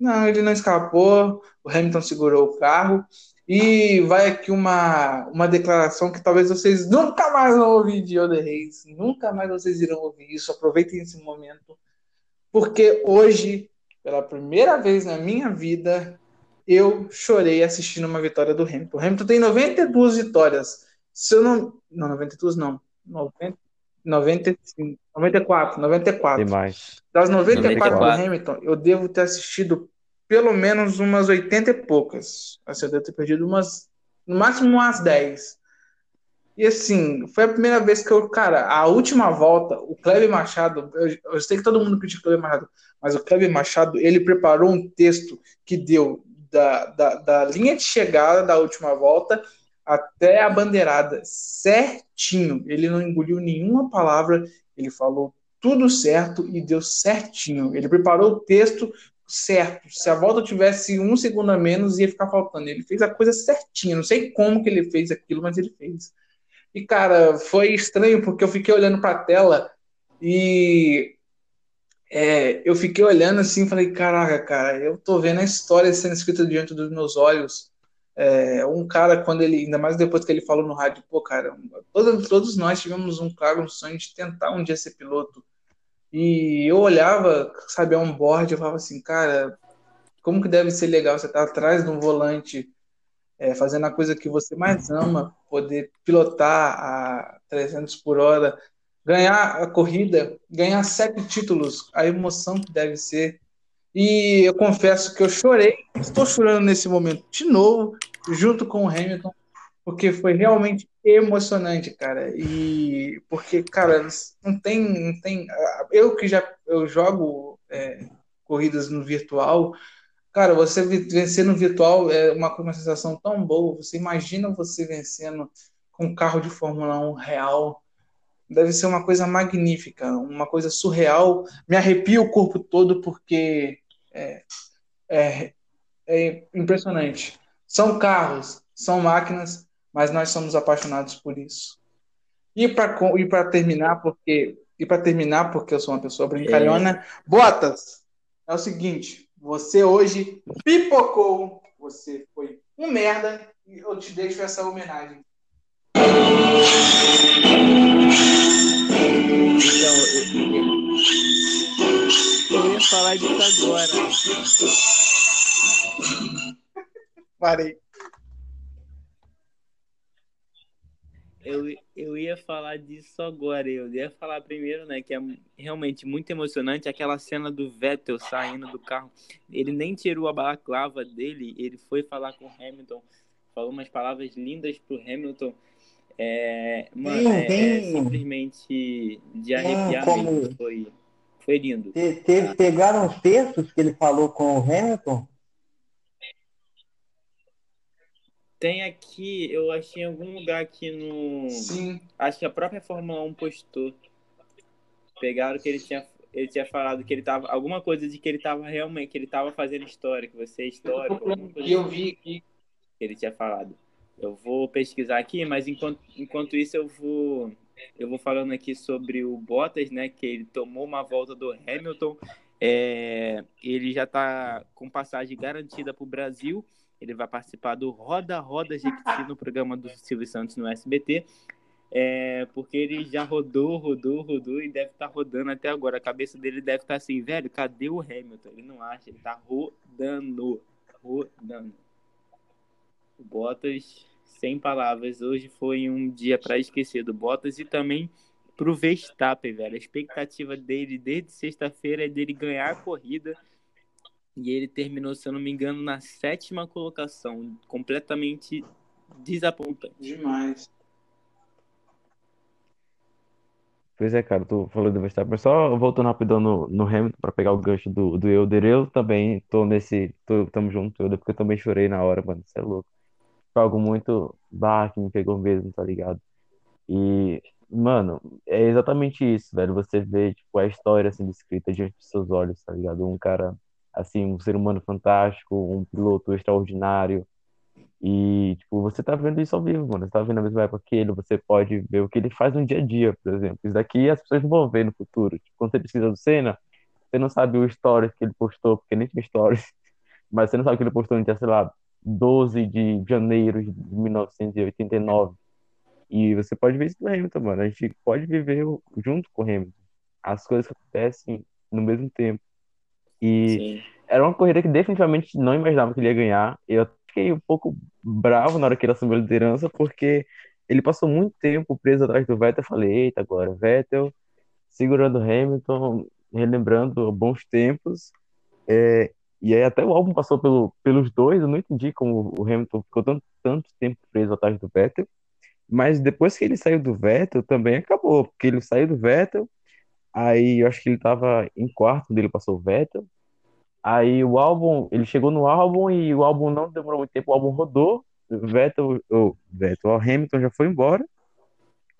não, ele não escapou. O Hamilton segurou o carro. E vai aqui uma, uma declaração que talvez vocês nunca mais vão ouvir de Yoda Reis. Nunca mais vocês irão ouvir isso. Aproveitem esse momento. Porque hoje, pela primeira vez na minha vida, eu chorei assistindo uma vitória do Hamilton. O Hamilton tem 92 vitórias. Se eu não. Não, 92 não. 90, 95, 94, 94. Demais. Das 94, 94 do Hamilton, eu devo ter assistido pelo menos umas 80 e poucas. Assim, eu devo ter perdido umas, no máximo umas 10. E assim, foi a primeira vez que eu, cara, a última volta, o Kleber Machado, eu, eu sei que todo mundo critica o Kleber Machado, mas o Kleber Machado, ele preparou um texto que deu da, da, da linha de chegada da última volta até a bandeirada certinho. Ele não engoliu nenhuma palavra, ele falou tudo certo e deu certinho. Ele preparou o texto certo. Se a volta tivesse um segundo a menos, ia ficar faltando. Ele fez a coisa certinha. Não sei como que ele fez aquilo, mas ele fez. E, cara, foi estranho porque eu fiquei olhando para a tela e é, eu fiquei olhando assim falei, caraca, cara, eu tô vendo a história sendo escrita diante dos meus olhos. É, um cara, quando ele, ainda mais depois que ele falou no rádio, pô, cara, todos, todos nós tivemos um claro um sonho de tentar um dia ser piloto. E eu olhava, sabe, um board, eu falava assim, cara, como que deve ser legal você estar atrás de um volante, é, fazendo a coisa que você mais ama, poder pilotar a 300 por hora, ganhar a corrida, ganhar sete títulos, a emoção que deve ser. E eu confesso que eu chorei, estou chorando nesse momento de novo, junto com o Hamilton, porque foi realmente emocionante, cara. E porque, cara, não tem, não tem. Eu que já eu jogo é, corridas no virtual, cara, você vencer no virtual é uma, uma sensação tão boa. Você imagina você vencendo com um carro de Fórmula 1 real. Deve ser uma coisa magnífica, uma coisa surreal. Me arrepia o corpo todo porque é, é, é impressionante. São carros, são máquinas, mas nós somos apaixonados por isso. E para terminar, porque e para terminar, porque eu sou uma pessoa brincalhona, é. Botas, é o seguinte, você hoje pipocou, você foi um merda e eu te deixo essa homenagem. Então, eu, eu ia falar disso agora. Parei. Eu, eu ia falar disso agora. Eu ia falar primeiro, né, que é realmente muito emocionante aquela cena do Vettel saindo do carro. Ele nem tirou a balaclava dele, ele foi falar com o Hamilton, falou umas palavras lindas pro Hamilton. É, mano, é, é simplesmente de arrepiar como... Foi, foi lindo. Te, te, pegaram os textos que ele falou com o Hamilton? Tem aqui, eu achei em algum lugar aqui no. Sim. Acho que a própria Fórmula 1 postou. Pegaram que ele tinha, ele tinha falado que ele tava. Alguma coisa de que ele tava realmente, que ele tava fazendo história, que você é histórico. E eu vi aqui. Que ele tinha falado. Eu vou pesquisar aqui, mas enquanto, enquanto isso eu vou eu vou falando aqui sobre o Bottas, né? Que ele tomou uma volta do Hamilton. É, ele já está com passagem garantida para o Brasil. Ele vai participar do Roda Roda Jequiti no programa do Silvio Santos no SBT. É, porque ele já rodou, rodou, rodou e deve estar tá rodando até agora. A cabeça dele deve estar tá assim, velho, cadê o Hamilton? Ele não acha, ele está rodando, rodando. O Bottas sem palavras. Hoje foi um dia para esquecer do Bottas e também pro Verstappen, velho. A expectativa dele desde sexta-feira é dele ganhar a corrida. E ele terminou, se eu não me engano, na sétima colocação. Completamente desapontante. Demais. Pois é, cara, tu falou do Verstappen. Só voltando rapidão no, no Hamilton para pegar o gancho do, do Euder. Eu também tô nesse. Tô, tamo junto, Euder, porque eu também chorei na hora, mano. Você é louco foi algo muito bah, que me pegou mesmo, tá ligado? E, mano, é exatamente isso, velho. Você vê, tipo, a história sendo escrita diante dos seus olhos, tá ligado? Um cara, assim, um ser humano fantástico, um piloto extraordinário. E, tipo, você tá vendo isso ao vivo, mano. Você tá vendo a mesma época que ele, você pode ver o que ele faz no dia a dia, por exemplo. Isso daqui as pessoas não vão ver no futuro. Tipo, quando você precisa do Senna, você não sabe o stories que ele postou, porque nem tinha stories. Mas você não sabe o que ele postou no dia, sei lá, 12 de janeiro de 1989. E você pode ver isso no Hamilton, mano. A gente pode viver junto com o Hamilton. As coisas que acontecem no mesmo tempo. E Sim. era uma corrida que definitivamente não imaginava que ele ia ganhar. Eu fiquei um pouco bravo na hora que ele assumiu a liderança, porque ele passou muito tempo preso atrás do Vettel. Eu falei, eita, agora, Vettel segurando Hamilton, relembrando bons tempos. É, e aí até o álbum passou pelo, pelos dois, eu não entendi como o Hamilton ficou tanto, tanto tempo preso atrás do Vettel. Mas depois que ele saiu do Vettel, também acabou, porque ele saiu do Vettel, aí eu acho que ele estava em quarto quando ele passou o Vettel. Aí o álbum, ele chegou no álbum e o álbum não demorou muito tempo, o álbum rodou, o Vettel, o Vettel, o Hamilton já foi embora.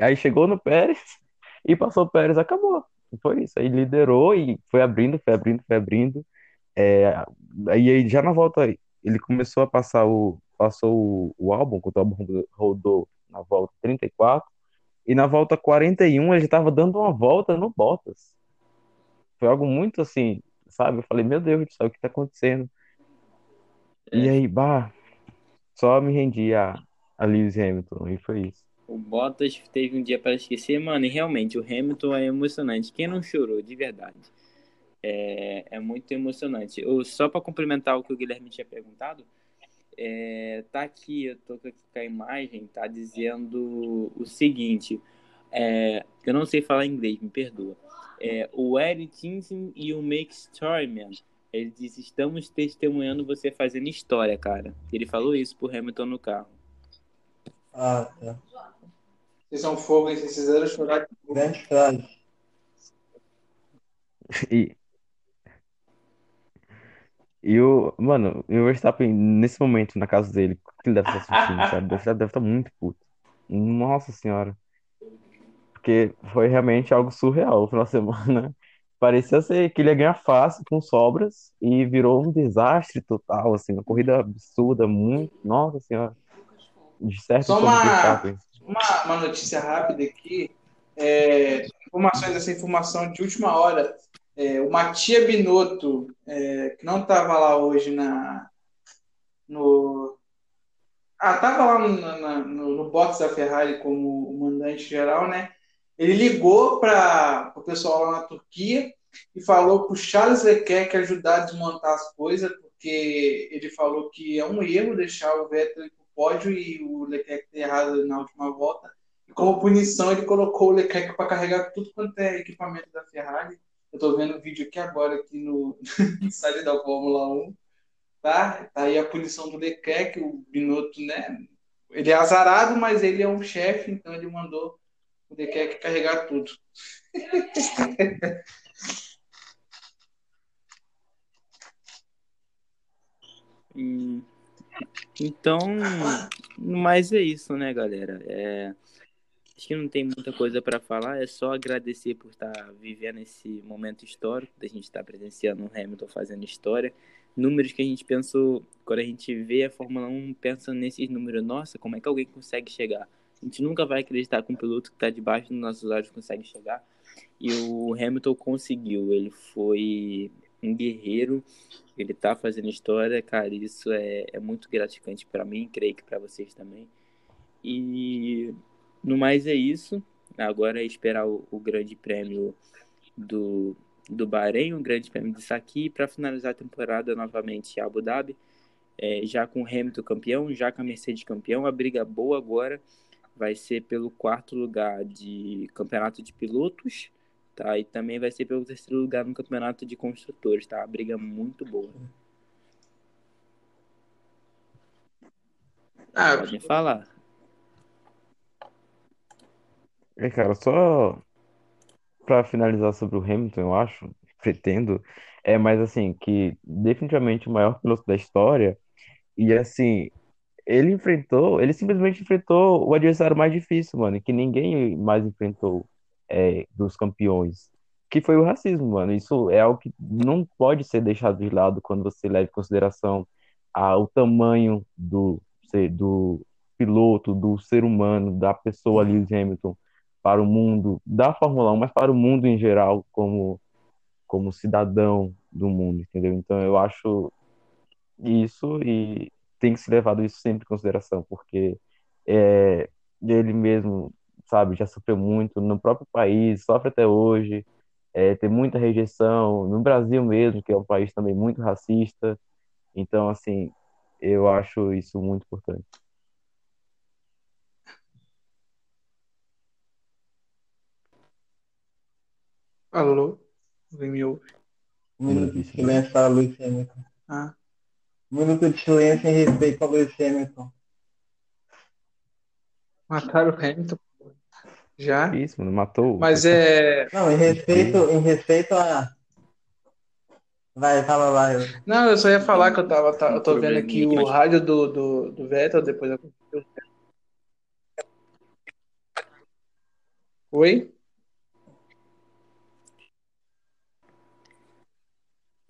Aí chegou no Pérez e passou o Pérez, acabou. Foi isso, aí liderou e foi abrindo, foi abrindo, foi abrindo. É, aí já na volta ele começou a passar o passou o, o álbum, quando o álbum rodou na volta 34 e na volta 41 ele estava dando uma volta no Bottas. Foi algo muito assim, sabe? Eu falei, meu Deus do céu, o que está acontecendo? É. E aí, bah, só me rendi a, a Lewis Hamilton e foi isso. O Bottas teve um dia para esquecer, mano, e realmente o Hamilton é emocionante. Quem não chorou de verdade? É, é muito emocionante. Eu, só para complementar o que o Guilherme tinha perguntado, é, tá aqui, eu tô aqui com a imagem, tá dizendo o seguinte, é, eu não sei falar inglês, me perdoa. É, o Eric Tinsin e o Make Storyman, ele diz, estamos testemunhando você fazendo história, cara. Ele falou isso pro Hamilton no carro. Ah, tá. Vocês são fogo, vocês fizeram chorar. Grande frase. E, e o, mano, o Verstappen, nesse momento, na casa dele, o que ele deve estar sentindo, sabe? O Verstappen deve estar muito puto. Nossa senhora. Porque foi realmente algo surreal no final de semana. Parecia ser que ele ia ganhar fácil com sobras e virou um desastre total, assim, uma corrida absurda, muito. Nossa senhora. De certo, Só uma, uma, uma notícia rápida aqui. É, informações, essa informação de última hora. É, o Matia Binotto, é, que não estava lá hoje na, no. Ah, estava lá no, no, no box da Ferrari como mandante geral, né? Ele ligou para o pessoal lá na Turquia e falou para o Charles Leclerc ajudar a desmontar as coisas, porque ele falou que é um erro deixar o Vettel ir para o pódio e o Leclerc ter errado na última volta. E como punição, ele colocou o Leclerc para carregar tudo quanto é equipamento da Ferrari eu tô vendo o vídeo aqui agora, aqui no, site da Fórmula 1. Tá? tá aí a punição do Leclerc, o Binotto, né? Ele é azarado, mas ele é um chefe, então ele mandou o Leclerc carregar tudo. Então, mas é isso, né, galera? É, Acho que não tem muita coisa para falar, é só agradecer por estar vivendo esse momento histórico, da gente estar presenciando o Hamilton fazendo história. Números que a gente pensou, quando a gente vê a Fórmula 1, pensa nesses números, nossa, como é que alguém consegue chegar? A gente nunca vai acreditar que um piloto que está debaixo dos nossos olhos consegue chegar. E o Hamilton conseguiu, ele foi um guerreiro, ele tá fazendo história, cara, isso é, é muito gratificante para mim, creio que para vocês também. E no mais é isso. Agora é esperar o, o grande prêmio do, do Bahrein, o grande prêmio de Saki, para finalizar a temporada novamente em Abu Dhabi, é, já com o Hamilton campeão, já com a Mercedes campeão. A briga boa agora vai ser pelo quarto lugar de campeonato de pilotos, tá? E também vai ser pelo terceiro lugar no campeonato de construtores, tá? A briga muito boa. Ah, Podem falar. É, cara, só pra finalizar sobre o Hamilton, eu acho, pretendo, é mais assim, que definitivamente o maior piloto da história, e assim, ele enfrentou, ele simplesmente enfrentou o adversário mais difícil, mano, que ninguém mais enfrentou é, dos campeões, que foi o racismo, mano. Isso é algo que não pode ser deixado de lado quando você leva em consideração o tamanho do, do piloto, do ser humano, da pessoa Lewis Hamilton para o mundo da Fórmula 1, mas para o mundo em geral, como, como cidadão do mundo, entendeu? Então eu acho isso e tem que ser levado isso sempre em consideração, porque é, ele mesmo, sabe, já sofreu muito no próprio país, sofre até hoje, é, tem muita rejeição, no Brasil mesmo, que é um país também muito racista. Então, assim, eu acho isso muito importante. Alô? Alguém me ouve? Um minuto de silêncio para Luiz Hamilton. Ah. Um minuto de silêncio em respeito ao Luiz Hamilton. Mataram o Hamilton. Já? Isso, mano, matou. Mas é. Não, em respeito, em respeito a. Vai, fala lá. Eu... Não, eu só ia falar que eu tava. Tá, eu tô vendo aqui o rádio do, do, do Vettel, depois eu. Oi?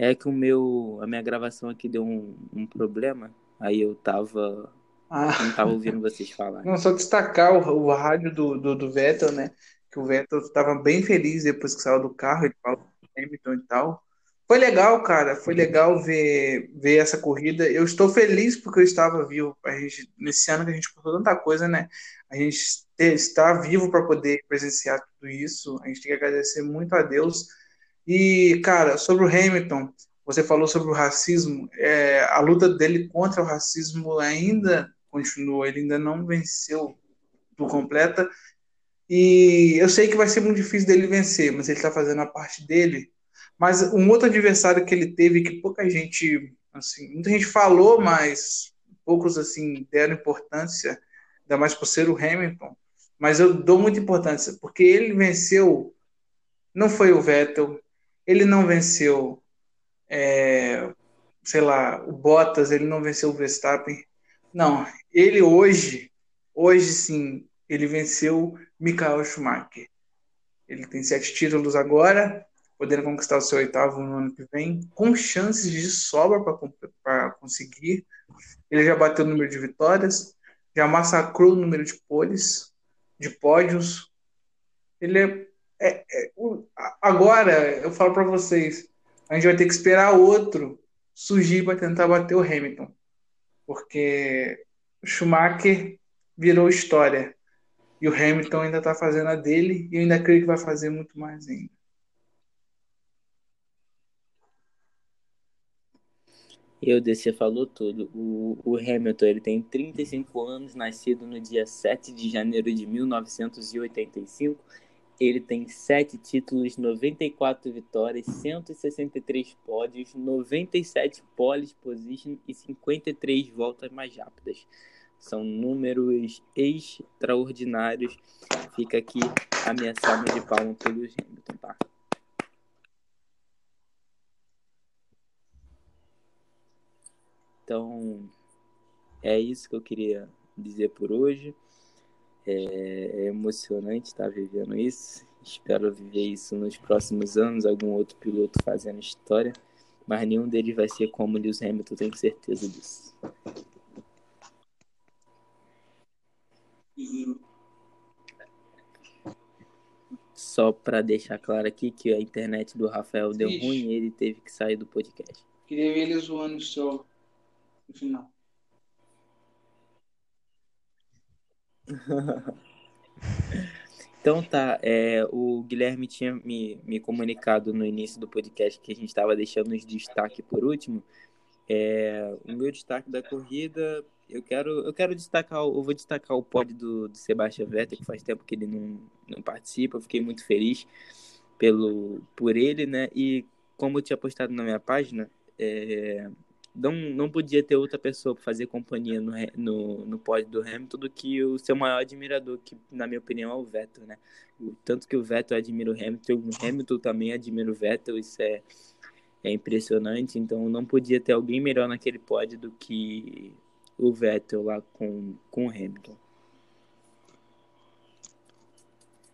É que o meu, a minha gravação aqui deu um, um problema, aí eu tava, Ah. não tava ouvindo vocês falar. Não, só destacar o, o rádio do, do, do Vettel, né? Que o Vettel estava bem feliz depois que saiu do carro, ele falou Hamilton e tal. Foi legal, cara. Foi legal ver, ver essa corrida. Eu estou feliz porque eu estava vivo. A gente, nesse ano que a gente passou tanta coisa, né? A gente ter- está vivo para poder presenciar tudo isso. A gente tem que agradecer muito a Deus. E, cara, sobre o Hamilton, você falou sobre o racismo. É, a luta dele contra o racismo ainda continua. Ele ainda não venceu por completa. E eu sei que vai ser muito difícil dele vencer, mas ele está fazendo a parte dele. Mas um outro adversário que ele teve que pouca gente, assim, muita gente falou, mas poucos assim deram importância, ainda mais por ser o Hamilton. Mas eu dou muita importância, porque ele venceu, não foi o Vettel, ele não venceu, é, sei lá, o Bottas, ele não venceu o Verstappen. Não, ele hoje, hoje sim, ele venceu Michael Schumacher. Ele tem sete títulos agora, podendo conquistar o seu oitavo no ano que vem, com chances de sobra para conseguir. Ele já bateu o número de vitórias, já massacrou o número de poles, de pódios. Ele é, é- é- o- agora eu falo para vocês, a gente vai ter que esperar outro surgir para tentar bater o Hamilton, porque Schumacher virou história e o Hamilton ainda está fazendo a dele e eu ainda creio que vai fazer muito mais ainda. Eu, você falou tudo. O, o Hamilton, ele tem 35 anos, nascido no dia 7 de janeiro de 1985. Ele tem 7 títulos, 94 vitórias, 163 pódios, 97 pole position e 53 voltas mais rápidas. São números extraordinários. Fica aqui a minha salva de palmas pelo Hamilton, tá? Então, é isso que eu queria dizer por hoje. É, é emocionante estar vivendo isso. Espero viver isso nos próximos anos, algum outro piloto fazendo história, mas nenhum deles vai ser como o Lewis Hamilton, tenho certeza disso. Só para deixar claro aqui que a internet do Rafael deu Ixi. ruim e ele teve que sair do podcast. Queria ver ele zoando o seu no final. Então tá, é, o Guilherme tinha me, me comunicado no início do podcast que a gente estava deixando os destaque por último. É, o meu destaque da corrida, eu quero, eu quero destacar, eu vou destacar o pódio do, do Sebastian Vettel, que faz tempo que ele não, não participa, eu fiquei muito feliz pelo, por ele, né? E como eu tinha postado na minha página, é, não, não podia ter outra pessoa para fazer companhia no, no, no pódio do Hamilton do que o seu maior admirador, que na minha opinião é o Vettel, né? O tanto que o Vettel admira o Hamilton, o Hamilton também admira o Vettel, isso é, é impressionante, então não podia ter alguém melhor naquele pódio do que o Vettel lá com, com o Hamilton.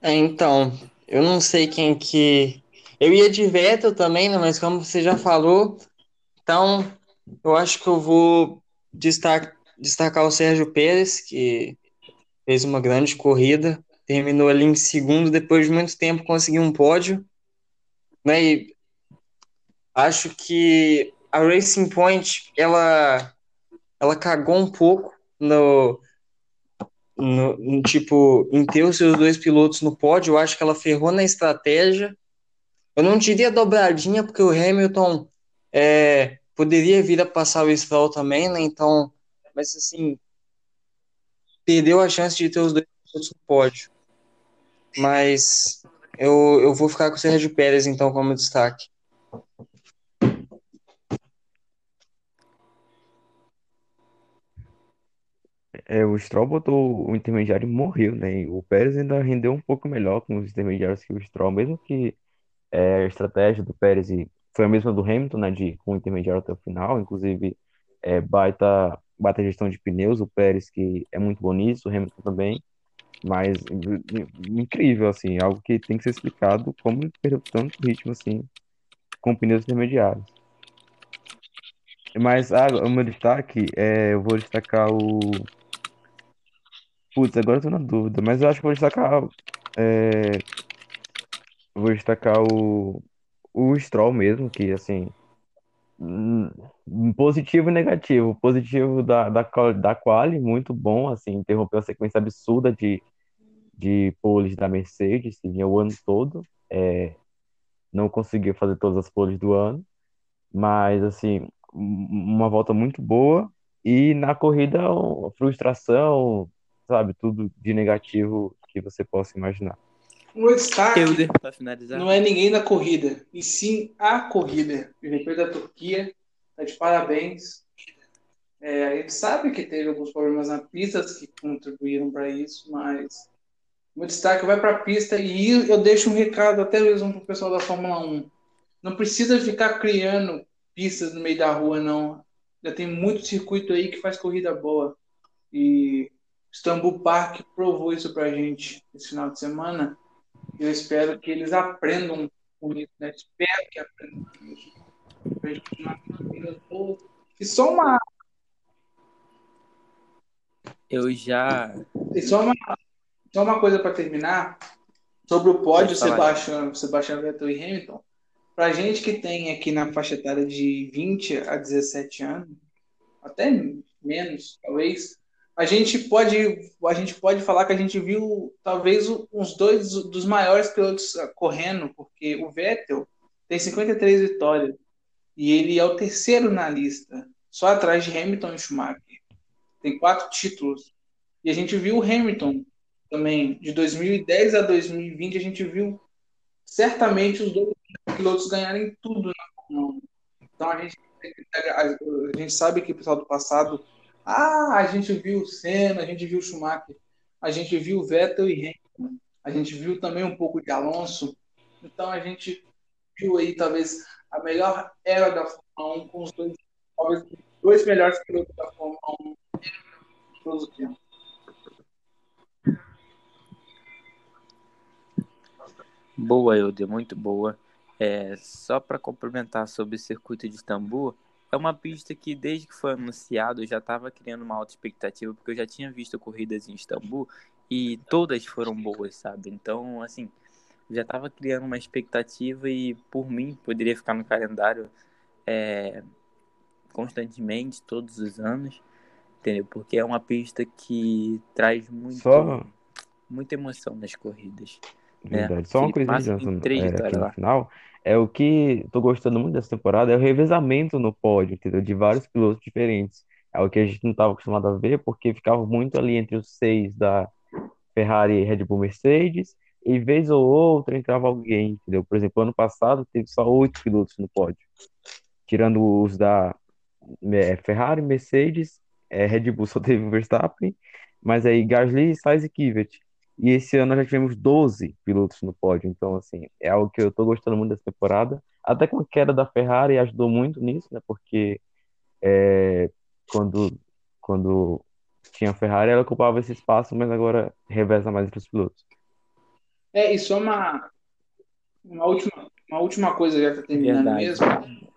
É, então, eu não sei quem que. Eu ia de Vettel também, né? Mas como você já falou, então eu acho que eu vou destacar, destacar o Sérgio Pérez, que fez uma grande corrida, terminou ali em segundo, depois de muito tempo conseguiu um pódio, né? E acho que a Racing Point ela ela cagou um pouco no no, no, tipo, em ter os seus dois pilotos no pódio, eu acho que ela ferrou na estratégia. Eu não diria dobradinha, porque o Hamilton é, poderia vir a passar o Stroll também, né? Então, mas assim, perdeu a chance de ter os dois pilotos no pódio. Mas eu, eu vou ficar com o Sérgio Pérez, então, como destaque. É, o Stroll botou o intermediário e morreu, né? E o Pérez ainda rendeu um pouco melhor com os intermediários que o Stroll, mesmo que é, a estratégia do Pérez foi a mesma do Hamilton, né? De com intermediário até o final, inclusive é, baita, baita gestão de pneus, o Pérez que é muito bom nisso, o Hamilton também, mas in- incrível, assim, algo que tem que ser explicado como ele perdeu tanto ritmo, assim, com pneus intermediários. Mas ah, o meu destaque, é, eu vou destacar o Putz, agora eu tô na dúvida, mas eu acho que vou destacar. é, vou destacar o, o Stroll mesmo, que assim. hum, Positivo e negativo. Positivo da, da, da quali, muito bom, assim, interrompeu a sequência absurda de, de poles da Mercedes, que vinha o ano todo. é, não conseguiu fazer todas as poles do ano, mas assim, um- uma volta muito boa. E na corrida, frustração, sabe, tudo de negativo que você possa imaginar. Meu destaque para finalizar. não é ninguém da corrida, e sim a corrida. O GP da Turquia tá de parabéns. É, a gente sabe que teve alguns problemas na pista que contribuíram para isso, mas o meu destaque vai para a pista e eu deixo um recado até mesmo para o pessoal da Fórmula 1. Não precisa ficar criando pistas no meio da rua, não. Já tem muito circuito aí que faz corrida boa. E Istanbul Park provou isso pra gente esse final de semana. Eu espero que eles aprendam com isso, né? Espero que aprendam com isso. Pra gente continuar. E só uma, Eu já. e só uma, só uma coisa para terminar sobre o pódio. Sebastian, Sebastian Vettel e Hamilton. Pra gente que tem aqui na faixa etária de 20 a 17 anos, até menos, talvez, a gente pode a gente pode falar que a gente viu talvez uns dois dos maiores pilotos ah, correndo, porque o Vettel tem 53 vitórias e ele é o terceiro na lista, só atrás de Hamilton e Schumacher. Tem quatro títulos. E a gente viu o Hamilton também, de 2010 a 2020, a gente viu certamente os dois pilotos ganharem tudo na Fórmula 1. Então a gente, a gente sabe que o pessoal do passado, ah, a gente viu o Senna, a gente viu o Schumacher, a gente viu o Vettel e Hamilton, a gente viu também um pouco de Alonso. Então a gente viu aí talvez a melhor era da Fórmula 1 com os dois, talvez dois melhores pilotos da Fórmula 1 todos os tempos. Boa, Eude, muito boa. É, só para complementar sobre o circuito de Istambul, é uma pista que desde que foi anunciado eu já estava criando uma alta expectativa, porque eu já tinha visto corridas em Istambul e todas foram boas, sabe? Então, assim, já estava criando uma expectativa e por mim poderia ficar no calendário é, constantemente, todos os anos, entendeu? Porque é uma pista que traz muito, Só, muita emoção nas corridas. Né? verdade, só uma coisa Johnson, três é, aqui no final, é o que tô gostando muito dessa temporada, é o revezamento no pódio, entendeu? De vários pilotos diferentes. É o que a gente não estava acostumado a ver, porque ficava muito ali entre os seis da Ferrari, Red Bull, Mercedes, e vez ou outra entrava alguém, entendeu? Por exemplo, ano passado teve só oito pilotos no pódio, tirando os da é, Ferrari, Mercedes, é, Red Bull só teve o Verstappen, mas aí Gasly, Sainz e Kvyat. E esse ano nós já tivemos 12 pilotos no pódio, então assim, é algo que eu tô gostando muito dessa temporada. Até com a queda da Ferrari ajudou muito nisso, né? Porque é, quando, quando tinha a Ferrari, ela ocupava esse espaço, mas agora reveza mais entre os pilotos. É, e só uma, uma, última, uma última coisa já para terminando Verdade. mesmo.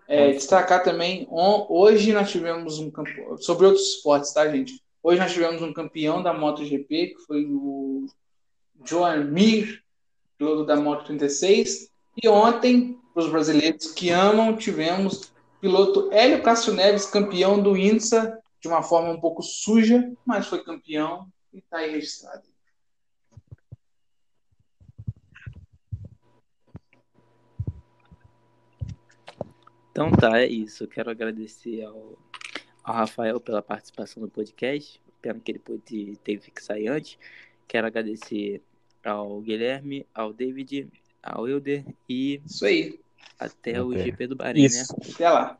É, destacar também, on- hoje nós tivemos um campeão, sobre outros esportes, tá, gente? Hoje nós tivemos um campeão da MotoGP, que foi o Joan Mir, piloto da Moto 36. E ontem, para os brasileiros que amam, tivemos piloto Hélio Cássio Neves, campeão do INSA, de uma forma um pouco suja, mas foi campeão e está aí registrado. Então tá, é isso. Eu quero agradecer ao, ao Rafael pela participação no podcast. Pena que ele pôde, teve que sair antes. Quero agradecer ao Guilherme, ao David, ao Euder e Isso aí. até o. GP do Bahrein, né? Isso. Até lá.